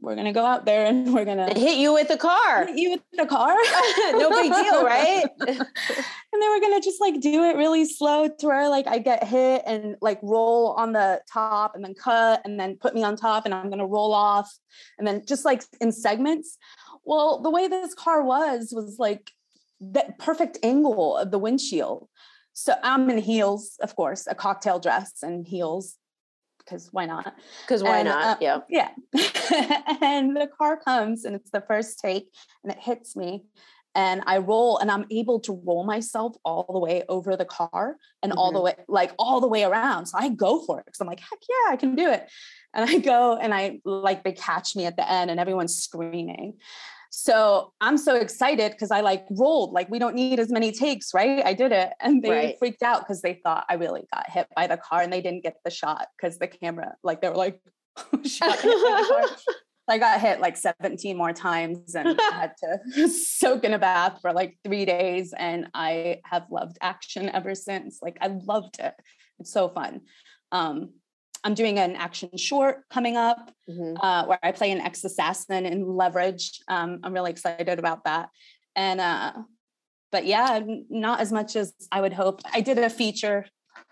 we're going to go out there and we're to hit you with a car. hit you with the car. no big deal, right? and then we're gonna just like do it really slow to where like I get hit and like roll on the top and then cut and then put me on top and I'm gonna roll off and then just like in segments. Well, the way this car was was like that perfect angle of the windshield. So I'm in heels, of course, a cocktail dress and heels. Because why not? Because why And, not? uh, yeah. Yeah. and the car comes and it's the first take and it hits me. And I roll and I'm able to roll myself all the way over the car and all the way, like all the way around. So I go for it because I'm like, heck yeah, I can do it. And I go and I like, they catch me at the end and everyone's screaming. So I'm so excited because I like rolled, like, we don't need as many takes, right? I did it. And they Right. freaked out because they thought I really got hit by the car and they didn't get the shot because the camera, like, they were like, shot hit by the car. I got hit like 17 more times and I had to soak in a bath for like three days. And I have loved action ever since. Like I loved it. It's so fun. Um, I'm doing an action short coming up Mhm. uh, where I play an ex assassin in Leverage. Um, I'm really excited about that. And uh, but yeah, not as much as I would hope. I did a feature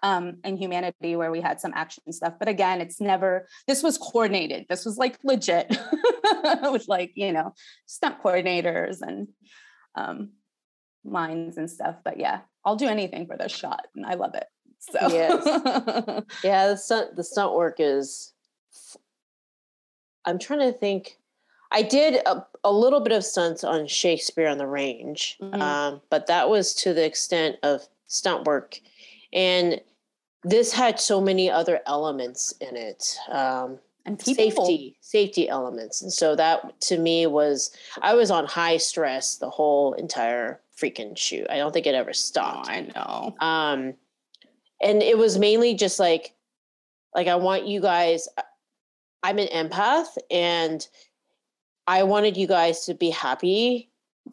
um, in Humanity where we had some action stuff, but again, it's never. This was coordinated. This was like legit with like you know stunt coordinators and um, lines and stuff. But yeah, I'll do anything for this shot, and I love it. So Yeah, the stunt the stunt work is. I'm trying to think. I did a, a little bit of stunts on Shakespeare on the Range, Mhm. um, but that was to the extent of stunt work, and this had so many other elements in it. Um, and people, safety safety elements and so that to me was i was on high stress the whole entire freaking shoot i don't think it ever Oh, stopped I know. um and it was mainly just like like i want you guys i'm an empath and i wanted you guys to be happy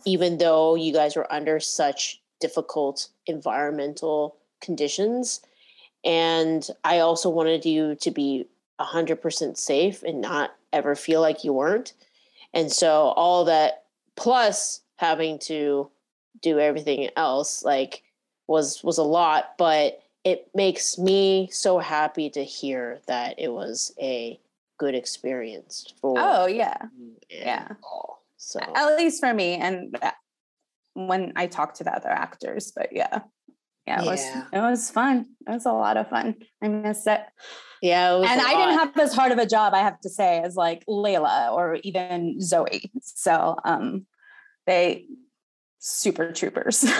even though you guys were under such difficult environmental conditions. And i also wanted you to be 100% safe and not ever feel like you weren't. And so all that plus having to do everything else like was was a lot but it makes me so happy to hear that it was a good experience for Oh yeah. yeah. all. so at least for me and when i talk to the other actors but yeah yeah it was Yeah. it was fun it was a lot of fun i miss it yeah it was and i didn't have as hard of a job i have to say as like layla or even zoe so um they super troopers.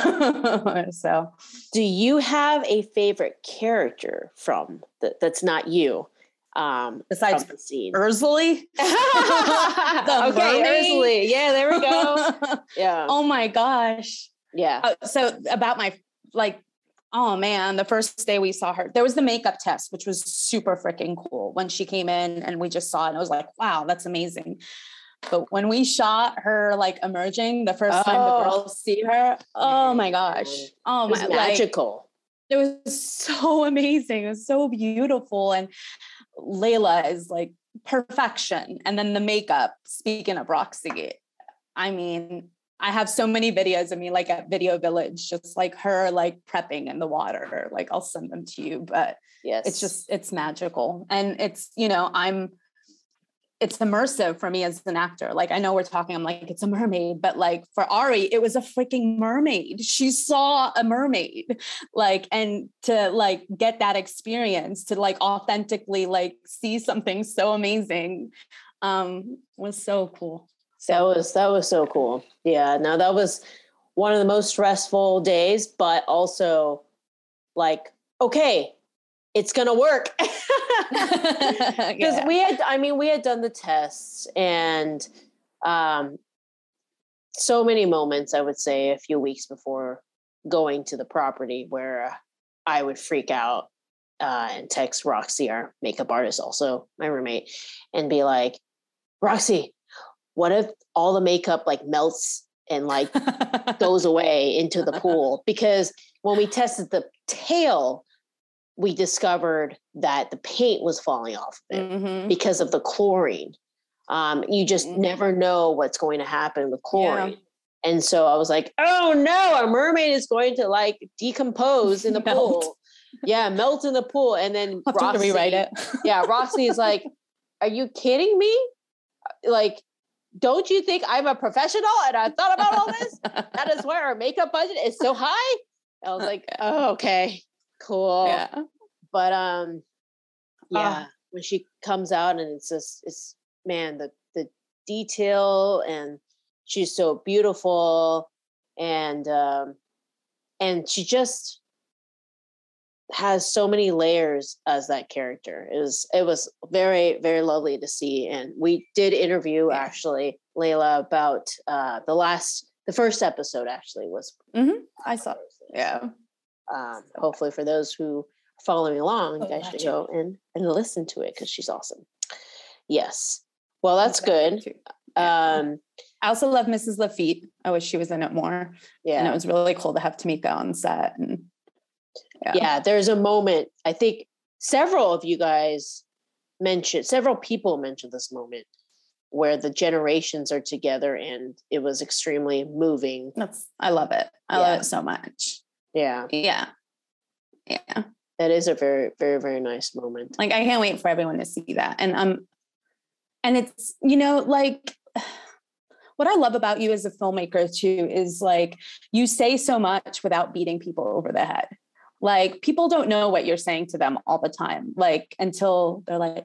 So. Do you have a favorite character from that that's not you um besides the scene? Ursula, okay mermaid? Ursula. yeah there we go. Yeah. Oh my gosh. Yeah. Uh, so about my like oh man the first day we saw her there was the makeup test which was super freaking cool when she came in and we just saw it and it was like wow that's amazing but when we shot her like emerging the first time the Oh. girls see her oh my gosh oh it was my like, magical it was so amazing. It was so beautiful. And Layla is like perfection. And then the makeup, speaking of Roxy, I mean, I have so many videos of me like at Video Village, just like her like prepping in the water. Like I'll send them to you, but yes it's just it's magical. And it's, you know, I'm it's immersive for me as an actor. Like I know we're talking, I'm like, it's a mermaid, but like for Ari, it was a freaking mermaid. She saw a mermaid. Like, and to like get that experience to like authentically like see something so amazing um was so cool. That was that was so cool. Yeah, no, that was one of the most stressful days, but also like, okay, it's gonna work. Because Yeah. we had I mean, we had done the tests and um so many moments, I would say, a few weeks before going to the property where uh, I would freak out uh, and text Roxy, our makeup artist, also my roommate, and be like, Roxy, what if all the makeup like melts and like goes away into the pool? Because when we tested the tail, we discovered that the paint was falling off of it Mhm. because of the chlorine. Um, you just Mhm. never know what's going to happen with chlorine. And so I was like, oh no, a mermaid is going to like decompose in the Melt. pool. Yeah, melt in the pool. And then I'll to rewrite it. yeah, Roxy is like, are you kidding me? Like, don't you think I'm a professional and I thought about all this? That is why our makeup budget is so high. I was like, oh, okay, cool. yeah. But um, yeah, when she comes out and it's just it's man the the detail and she's so beautiful and um and she just has so many layers as that character. It was it was very very lovely to see, and we did interview actually Layla about uh, the last the first episode actually was Mm-hmm. I saw. Yeah. Um, hopefully for those who are following along, you Oh, guys should go and and listen to it because she's awesome. Yes. Well, that's good. Um, I also love Mrs. Lafitte. I wish she was in it more. yeah. And it was really cool to have Tamika on set. And yeah. yeah there's a moment i think several of you guys mentioned several people mentioned this moment where the generations are together and it was extremely moving that's I love it. I Yeah. love it so much. Yeah Yeah. Yeah. that is a very very very nice moment Like I can't wait for everyone to see that. And um and it's you know like what I love about you as a filmmaker too is like you say so much without beating people over the head. Like people don't know what you're saying to them all the time like until they're like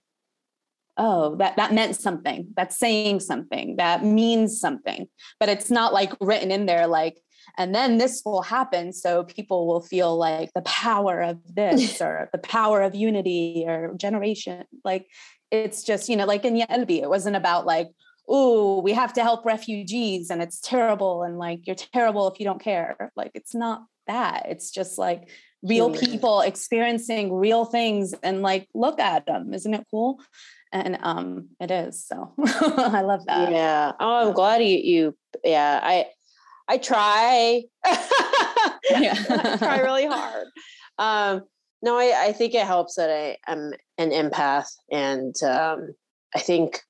oh that that meant something. That's saying something. That means something. But it's not like written in there like and then this will happen so people will feel like the power of this or the power of unity or generation like it's just you know like in Ya Albi it wasn't about like oh we have to help refugees and it's terrible and like you're terrible if you don't care. Like it's not that it's just like real people experiencing real things and like look at them isn't it cool? And um it is so i love that. Yeah. Oh i'm glad you you yeah i i try Yeah. I try really hard um no i i think it helps that i am an empath and um i think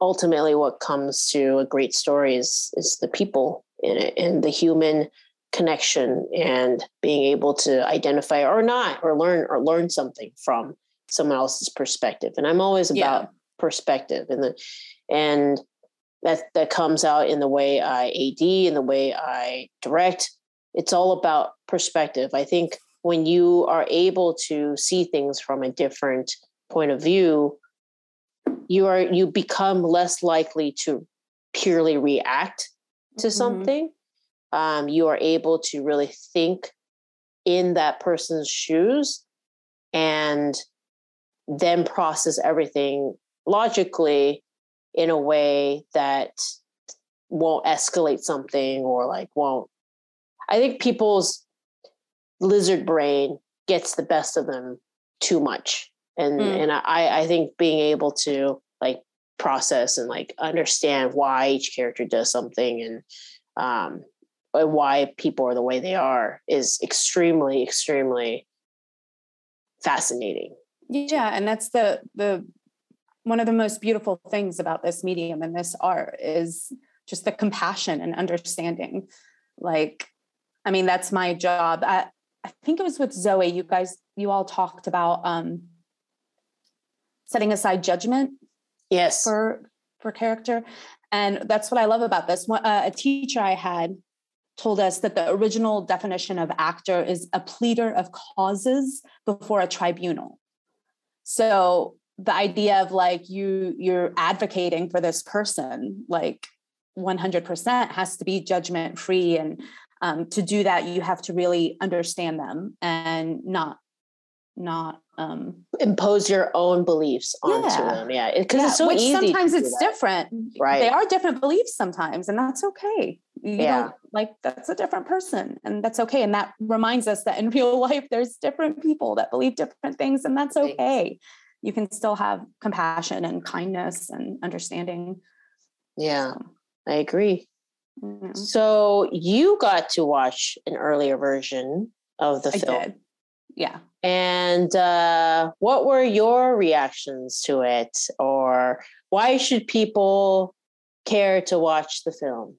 ultimately what comes to a great story is is the people in it and the human connection and being able to identify or not or learn or learn something from someone else's perspective and i'm always about Yeah. perspective and the and that that comes out in the way i ad in the way i direct. It's all about perspective. I think when you are able to see things from a different point of view you are you become less likely to purely react to Mhm. something. Um, you are able to really think in that person's shoes and then process everything logically in a way that won't escalate something or like won't i think people's lizard brain gets the best of them too much and Mm. and i i think being able to like process and like understand why each character does something and um and why people are the way they are is extremely extremely fascinating yeah and that's the the one of the most beautiful things about this medium and this art is just the compassion and understanding. Like i mean that's my job. I i think it was with zoe you guys you all talked about um setting aside judgment yes. for for character. And that's what i love about this. Uh, a teacher i had told us that the original definition of actor is a pleader of causes before a tribunal. So the idea of like you you're advocating for this person like 100% has to be judgment free and um, to do that you have to really understand them and not not um impose your own beliefs onto Yeah. them yeah because yeah, it's so which easy sometimes it's that. different Right. they are different beliefs sometimes and that's okay you Yeah. don't like that's a different person and that's okay and that reminds us that in real life there's different people that believe different things and that's okay you can still have compassion and kindness and understanding. Yeah i agree. so you got to watch an earlier version of the i film. did. Yeah. And uh, what were your reactions to it? Or why should people care to watch the film?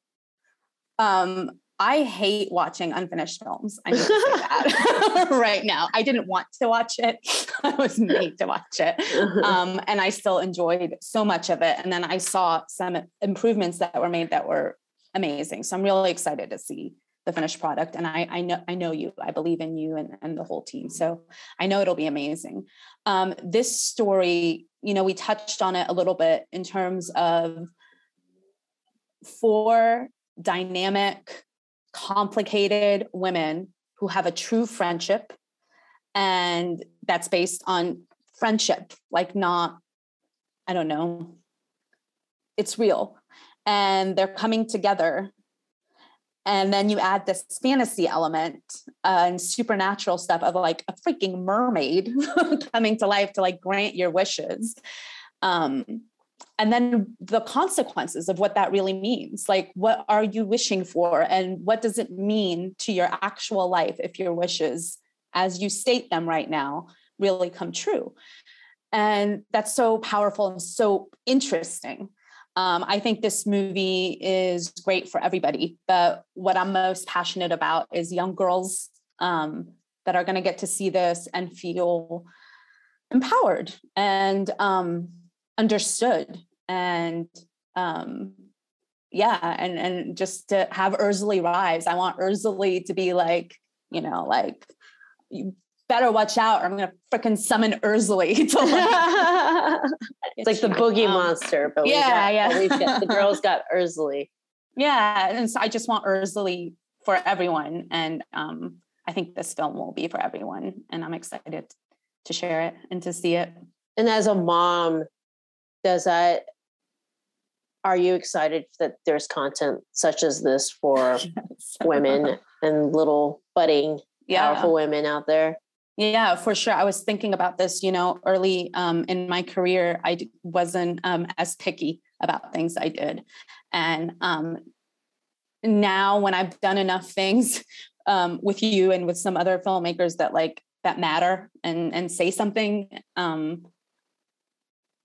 Um I hate watching unfinished films. I need to say that right now. I didn't want to watch it. I was made to watch it. um, and I still enjoyed so much of it. And then I saw some improvements that were made that were amazing. So I'm really excited to see the finished product. And I, I know I know you. I believe in you and, and the whole team. So I know it'll be amazing. Um, this story, you know, we touched on it a little bit in terms of four dynamic, complicated women who have a true friendship. And that's based on friendship, like not, I don't know, it's real. And they're coming together. And then you add this fantasy element uh, and supernatural stuff of like a freaking mermaid coming to life to like grant your wishes. Um, and then the consequences of what that really means like what are you wishing for? And what does it mean to your actual life if your wishes as you state them right now really come true? And that's so powerful and so interesting. Um, i think this movie is great for everybody but what i'm most passionate about is young girls um, that are going to get to see this and feel empowered. And um, understood and um yeah and and just to have Erzulie rise i want Erzulie to be like you know like you better watch out or i'm gonna freaking summon Erzulie to like, it's like the boogie um, monster but yeah got, yeah. got, the girls got Erzulie yeah and so i just want Erzulie for everyone and um i think this film will be for everyone and i'm excited to share it and to see it. And as a mom does that are you excited that there's content such as this for yes. women and little budding yeah. powerful women out there yeah for sure i was thinking about this you know early um, in my career i wasn't um, as picky about things i did and um, now when i've done enough things um, with you and with some other filmmakers that like that matter and and say something um,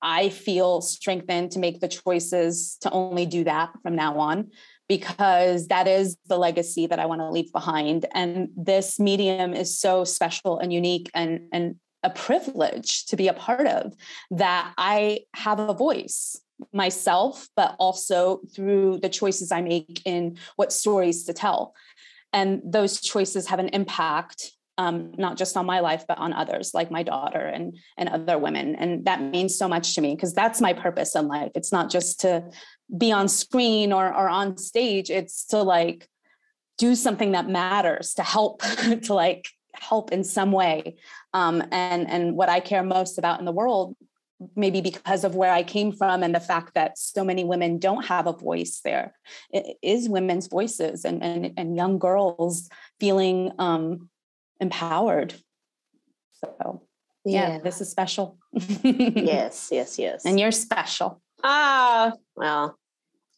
I feel strengthened to make the choices to only do that from now on because that is the legacy that I want to leave behind. And this medium is so special and unique and, and a privilege to be a part of that I have a voice myself, but also through the choices I make in what stories to tell. And those choices have an impact um, not just on my life, but on others, like my daughter and and other women. And that means so much to me because that's my purpose in life. It's not just to be on screen or or on stage. It's to like do something that matters to help to like help in some way. Um, and and what I care most about in the world maybe because of where I came from and the fact that so many women don't have a voice there it is women's voices and and, and young girls feeling um, empowered. So yeah, yeah this is special. yes, yes, yes. And you're special. Ah, well,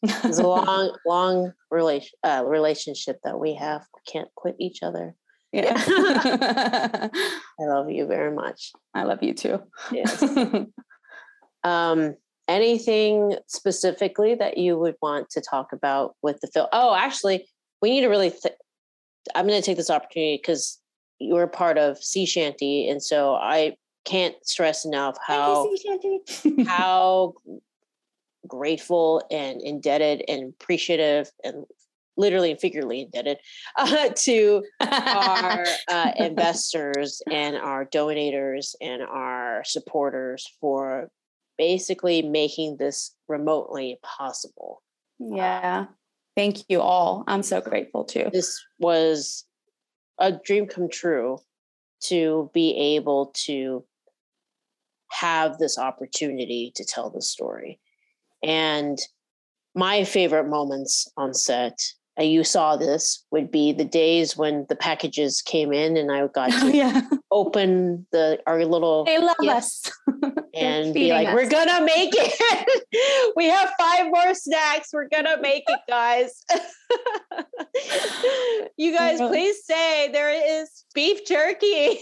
it's a long, long relation uh, relationship that we have. We can't quit each other. Yeah. I love you very much. I love you too. Yes. um, anything specifically that you would want to talk about with the film? Oh, actually, we need to really. Th- I'm going to take this opportunity because you were part of Sea Shanty, and so I can't stress enough how how grateful and indebted and appreciative and literally and figuratively indebted uh, to our uh, investors and our donors and our supporters for basically making this remotely possible. Yeah. Thank you all. I'm so grateful too. This was a dream come true to be able to have this opportunity to tell the story. And my favorite moments on set, and you saw this, would be the days when the packages came in and I got to yeah. open the our little They love us. and be like, us. We're gonna make it. we have five more snacks. We're gonna make it, guys. you guys, please say there is beef jerky.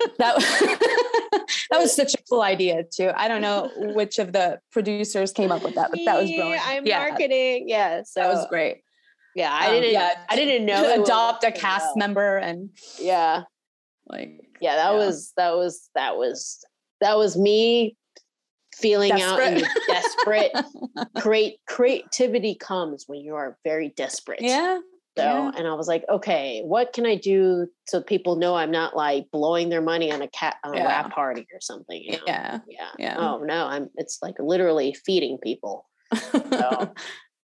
that, that was such a cool idea too. I don't know which of the producers came up with that, but that was brilliant. I'm yeah. marketing. Yeah, so that was great. Yeah, I didn't. Um, yeah, I didn't know adopt a cast know. member and yeah, like yeah, that yeah. was that was that was that was me feeling desperate. out and desperate. Create creativity comes when you are very desperate. Yeah. So, Yeah. and I was like, okay, what can I do so people know I'm not like blowing their money on a cat on a rap party or something? you know? Yeah. Yeah. Yeah. Oh no, I'm. It's like literally feeding people.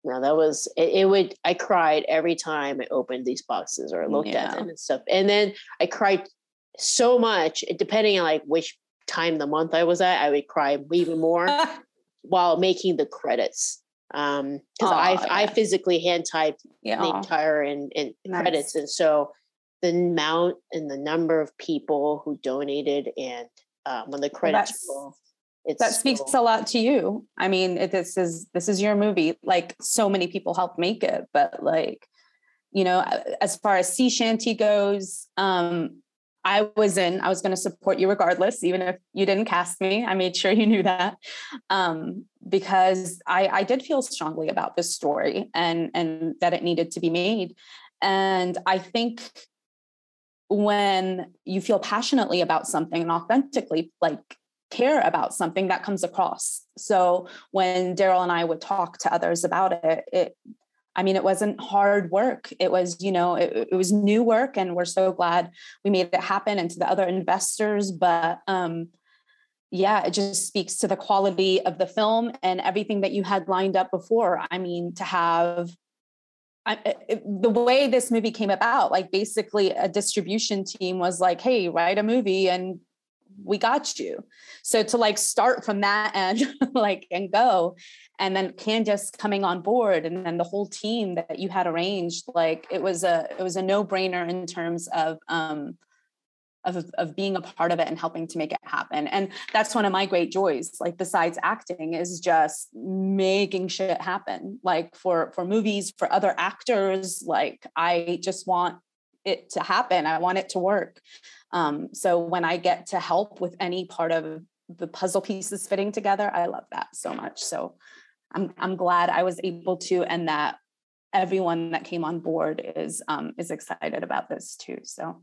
No, that was it, it. Would I cried every time I opened these boxes or looked at them and stuff, and then I cried so much. Depending on like which time the month I was at, I would cry even more while making the credits. Um, because I Aw, I physically hand typed yeah. the entire and, and Nice. credits, and so the amount and the number of people who donated and um, when the credits roll, it's that speaks so- a lot to you. I mean, it, this is this is your movie. Like so many people helped make it, but like, you know, as far as sea shanty goes, um, I was in. I was going to support you regardless, even if you didn't cast me. I made sure you knew that, um, because I, I did feel strongly about this story and and that it needed to be made. And I think when you feel passionately about something and authentically like care about something that comes across so when daryl and i would talk to others about it it i mean it wasn't hard work. It was you know it, it was new work and we're so glad we made it happen and to the other investors but um yeah it just speaks to the quality of the film and everything that you had lined up before. I mean to have I, it, the way this movie came about, like basically a distribution team was like, "Hey, write a movie, and we got you." So to like start from that end, like and go, and then Candace coming on board, and then the whole team that you had arranged, like it was a it was a no brainer in terms of um of of being a part of it and helping to make it happen. And that's one of my great joys. Like besides acting, is just making shit happen. Like for for movies, for other actors. Like I just want it to happen. I want it to work. Um, so when I get to help with any part of the puzzle pieces fitting together, I love that so much. So I'm I'm glad I was able to, and that everyone that came on board is um, is excited about this too. So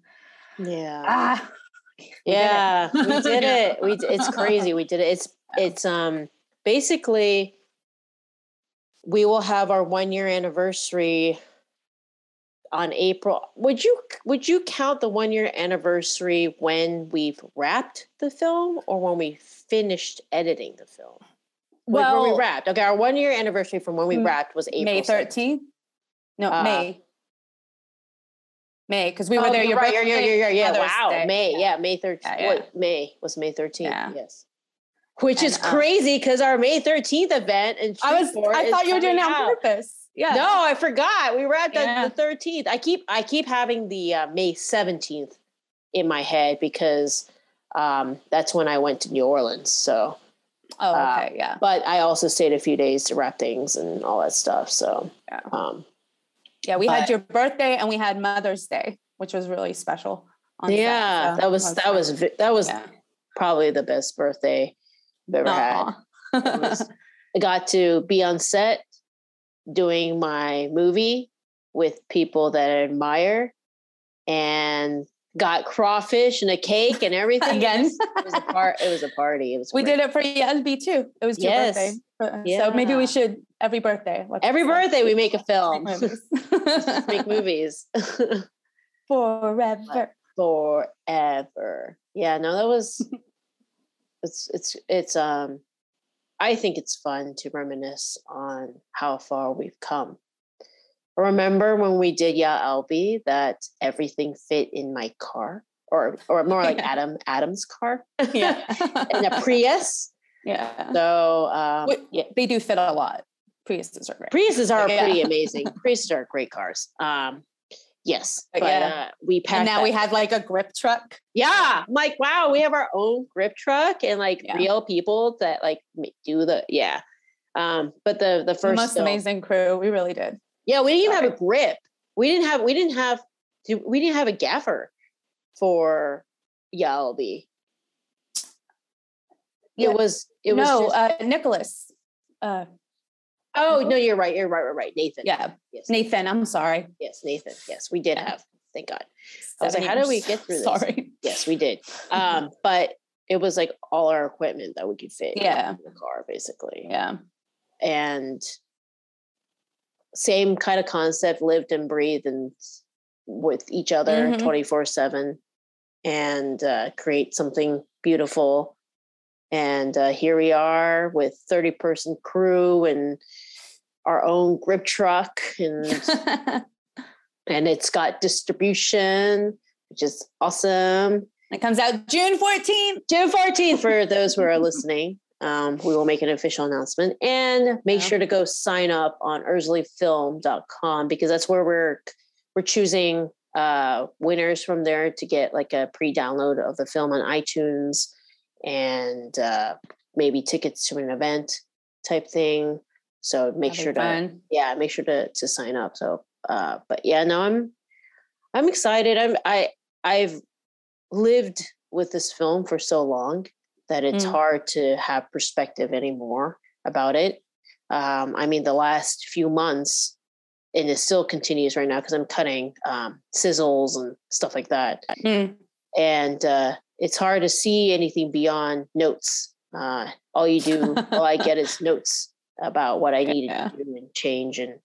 Yeah. ah, we did yeah we did it we it's crazy we did it it's it's um basically we will have our one year anniversary on april would you would you count the one year anniversary when we've wrapped the film or when we finished editing the film When- when we wrapped okay our one year anniversary from when we wrapped was april May thirteenth. No, Uh, May. May, because we were Oh, there. you're Your right, you're, you're, you're, yeah, Mother's wow, Day. May, yeah, May 13th. Yeah, yeah. Wait, May was May 13th, Yeah. yes. Which is And, um, crazy because our May 13th event and I was. I thought you were doing it on purpose. Yeah. No, I forgot. We were at the, Yeah. the 13th. I keep I keep having the uh, May 17th in my head because um, that's when I went to New Orleans. So, Oh, uh, okay. Yeah. but I also stayed a few days to wrap things and all that stuff. So, Yeah. um, Yeah. We had your birthday and we had Mother's Day, which was really special. yeah, so that was that was that was Yeah. probably the best birthday I've ever had. Aw. was- I got to be on set doing my movie with people that I admire and got crawfish and a cake and everything. Again. it was a part. It was a party. It was. we great. did it for Ya Albi too. It was your Yes. birthday. So maybe we should every birthday. Every birthday we make a film. make movies. make movies forever. forever. Yeah, no, that was. It's it's it's um, I think it's fun to reminisce on how far we've come. Remember when we did Ya Albi that everything fit in my car, or or more like Yeah. Adam Adam's car, Yeah. in a Prius. yeah. So um, yeah, They do fit a lot. Priuses are great. Priuses are Yeah. pretty amazing. Priuses are great cars. Um, yes, But yeah. uh, we packed and now that- we had like a grip truck. Yeah, I'm like wow, we have our own grip truck and like Yeah. real people that like do the yeah. Um, but the the The first most film- amazing crew. We really did. yeah, we didn't even have a grip. We didn't have we didn't have we didn't have a gaffer for Ya Albi. Yeah. It was it was no, just, uh, Nicholas. Uh, oh no, you're right, you're right, right, right. Nathan. yeah, Yes. Nathan. I'm sorry. Yes, Nathan. Yes, we did Yeah. have. Thank God. I was like, Seven how did we get through this? Sorry. Yes, we did. Um, but it was like all our equipment that we could fit Yeah. in the car, basically. Yeah. and same kind of concept, lived and breathed and with each other Mhm. 24 7 and uh, create something beautiful. And uh, here we are with 30 person crew and our own grip truck and and it's got distribution, which is awesome. it comes out June 14th. June 14th for those who are listening. Um, we will make an official announcement and make Yeah. sure to go sign up on erzuliefilm.com because that's where we're we're choosing uh, winners from there to get like a pre-download of the film on iTunes and uh, maybe tickets to an event type thing. So make sure to fun. yeah make sure to to sign up so uh but yeah no i'm i'm excited i'm i i've lived with this film for so long that it's Mm. hard to have perspective anymore about it um i mean the last few months and it still continues right now because i'm cutting um sizzles and stuff like that Mm. and uh it's hard to see anything beyond notes uh all you do all i get is notes about what I needed Yeah. to do and change and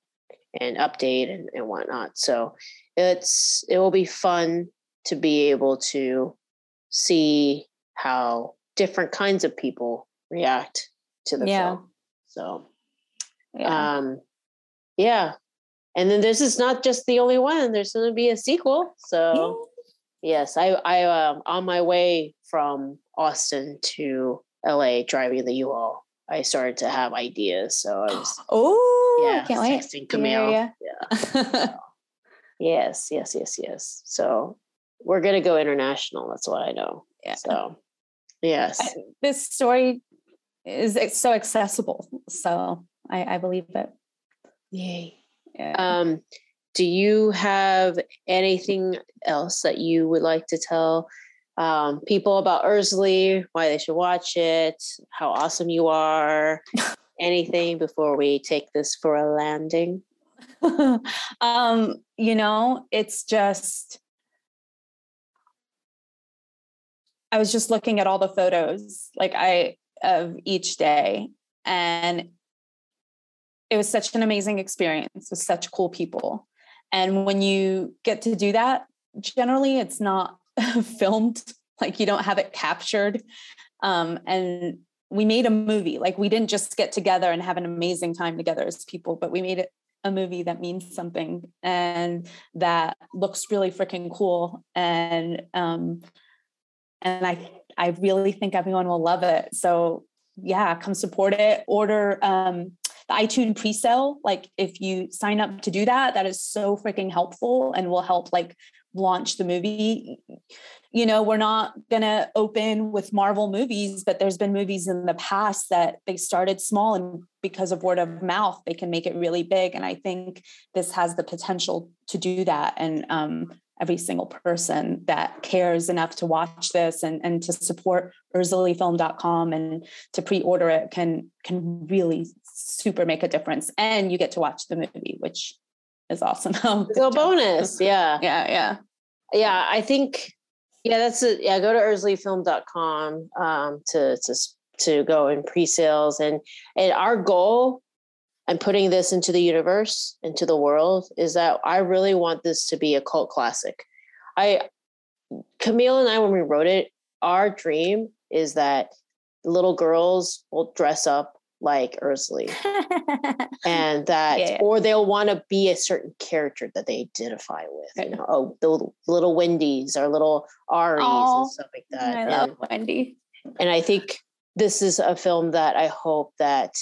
and update and, and whatnot. So it's it will be fun to be able to see how different kinds of people react to the Yeah. film. So Yeah. um yeah. And then this is not just the only one. There's gonna be a sequel. So yes, I I um on my way from Austin to LA driving the U-Haul. I started to have ideas. So I was oh, yeah, I can't wait. texting to hear Camille. Yeah. Yes, yes, yes, yes. So we're gonna go international. That's what I know. Yeah. So yes. I- this story is it's so accessible. So I, I believe it. Yay. Yeah. Um, do you have anything else that you would like to tell um, people about Erzulie, why they should watch it, how awesome you are, anything before we take this for a landing? um, you know, it's just I was just looking at all the photos like I of each day and it was such an amazing experience with such cool people. And when you get to do that, generally it's not filmed, like you don't have it captured. Um, and we made a movie. Like we didn't just get together and have an amazing time together as people, but we made it a movie that means something and that looks really freaking cool. And um, and I I really think everyone will love it. So yeah, come support it. Order um, the iTunes pre-sale. Like if you sign up to do that, that is so freaking helpful and will help like launch the movie. You know, we're not gonna open with Marvel movies, but there's been movies in the past that they started small and because of word of mouth, they can make it really big. And I think this has the potential to do that. And um, every single person that cares enough to watch this and, and to support erzuliefilm.com and to pre-order it can can really super make a difference. And you get to watch the movie, which is awesome. Go bonus. Yeah. Yeah, yeah. yeah i think yeah that's it yeah go to erzuliefilm.com um to to to go in pre-sales and and our goal and putting this into the universe into the world is that i really want this to be a cult classic i camille and i when we wrote it our dream is that little girls will dress up like Erzulie and that Yeah. or they'll want to be a certain character that they identify with you know oh the little, little wendy's or little aries Aw, and stuff like that I and, love Wendy. and i think this is a film that i hope that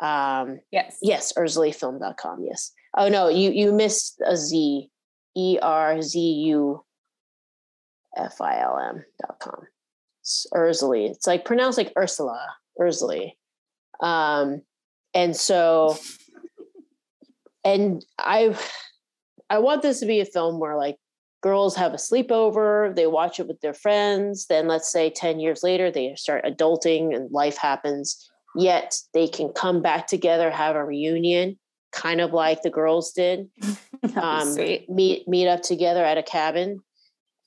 um Yes. yes erzuliefilm.com yes oh no you you missed a z e r z u f i l m dot com Erzulie. It's like pronounced like Ursula, Erzulie. Um, and so, and I, I want this to be a film where like girls have a sleepover, they watch it with their friends. Then let's say ten years later, they start adulting and life happens. Yet they can come back together, have a reunion, kind of like the girls did um, meet meet up together at a cabin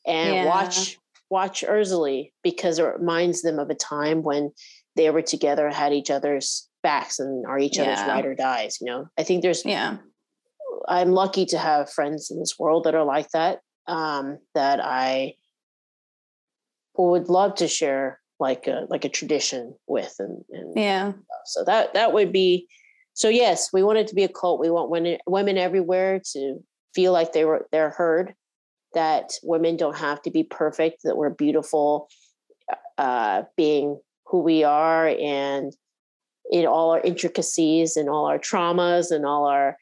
and Yeah. watch watch Erzulie because it reminds them of a time when they were together had each other's backs and are each other's Yeah. ride or dies. You know, I think there's Yeah. I'm lucky to have friends in this world that are like that. Um, that I would love to share like a like a tradition with and, and Yeah. so that that would be so yes we want it to be a cult we want women women everywhere to feel like they were they're heard that women don't have to be perfect that we're beautiful uh being who we are and in all our intricacies and all our traumas and all our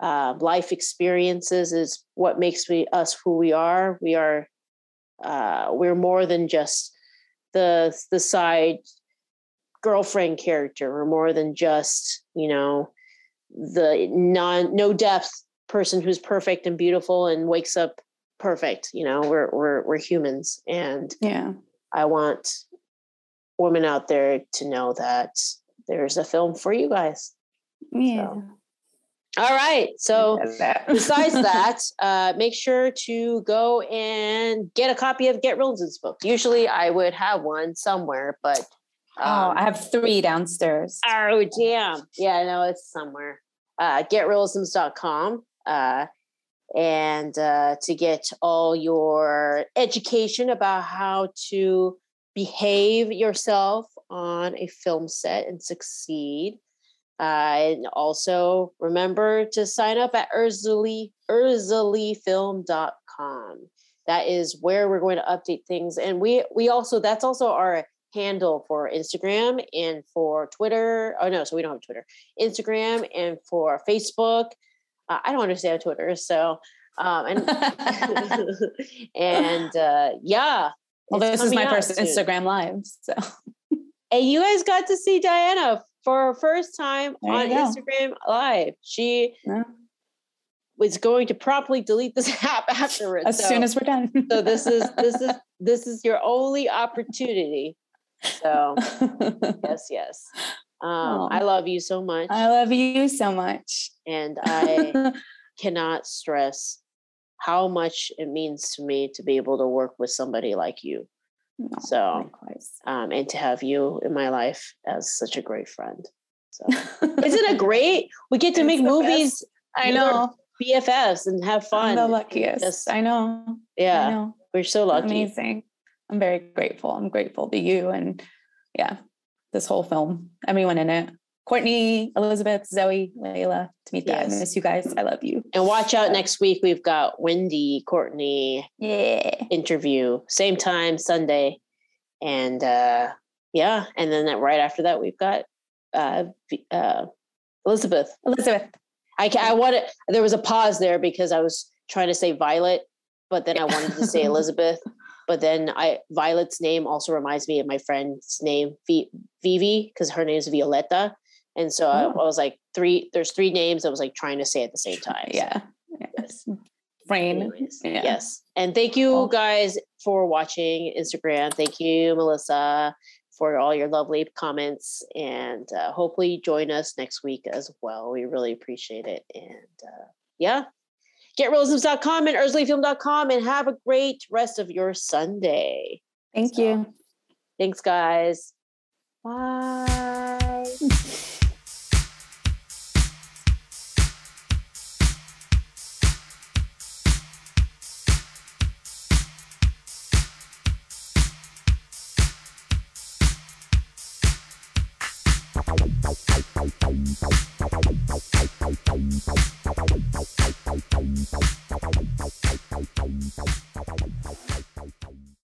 uh, life experiences is what makes we us who we are. We are uh we're more than just the the side girlfriend character. Or more than just you know the non no depth person who's perfect and beautiful and wakes up perfect you know? We're we're we're humans and Yeah. i want women out there to know that there's a film for you guys Yeah. all right so That. besides that, uh, make sure to go and get a copy of Get Realism's book. Usually, I would have one somewhere, but oh, um, I have three downstairs. oh damn, yeah, no, it's somewhere. Uh, GetRealisms.com, uh, and uh, to get all your education about how to behave yourself on a film set and succeed. Uh, and also remember to sign up at Erzulie, erzuliefilm.com. That is where we're going to update things. And we we also that's also our handle for Instagram and for Twitter. Oh no, so we don't have Twitter. Instagram and for Facebook. Uh, I don't understand Twitter, so um, and and uh, yeah. Well, this is my first soon. Instagram live. So And you guys got to see Diana for her first time There on. Instagram Live. She Yeah. was going to promptly delete this app afterwards. as so, soon as we're done. so this is this is this is your only opportunity. So yes, yes. Um, I love you so much, I love you so much. and I cannot stress how much it means to me to be able to work with somebody like you, No, So- um, and to have you in my life as such a great friend. So isn't it great? We get to It's make movies, I know. BFFs, and have fun. I'm the luckiest. Just- I know. I yeah, know. we're so lucky. Amazing. I'm very grateful. I'm grateful to you and yeah, this whole film, everyone in it. Courtney, Elizabeth, Zoe, Layla, to meet that. Yes. I miss you guys. I love you. And watch out next week. We've got Wendy Courtney Yeah. interview, same time Sunday, and uh, yeah, and then that right after that we've got uh, uh, Elizabeth. Elizabeth. I I wanted there was a pause there because I was trying to say Violet, but then I wanted to say Elizabeth. But then I Violet's name also reminds me of my friend's name, V- Vivi, because her name is Violetta. And so I, I Oh. was like three. There's three names I was like trying to say at the same time. So, Yeah. Yes. Brain. Yeah. Yes. And thank you guys for watching Instagram. Thank you, Melissa, for all your lovely comments. And uh, hopefully join us next week as well. We really appreciate it. And uh, yeah, getrealisms.com and erzuliefilm.com and have a great rest of your Sunday. Thank So- you. Thanks, guys. Bye.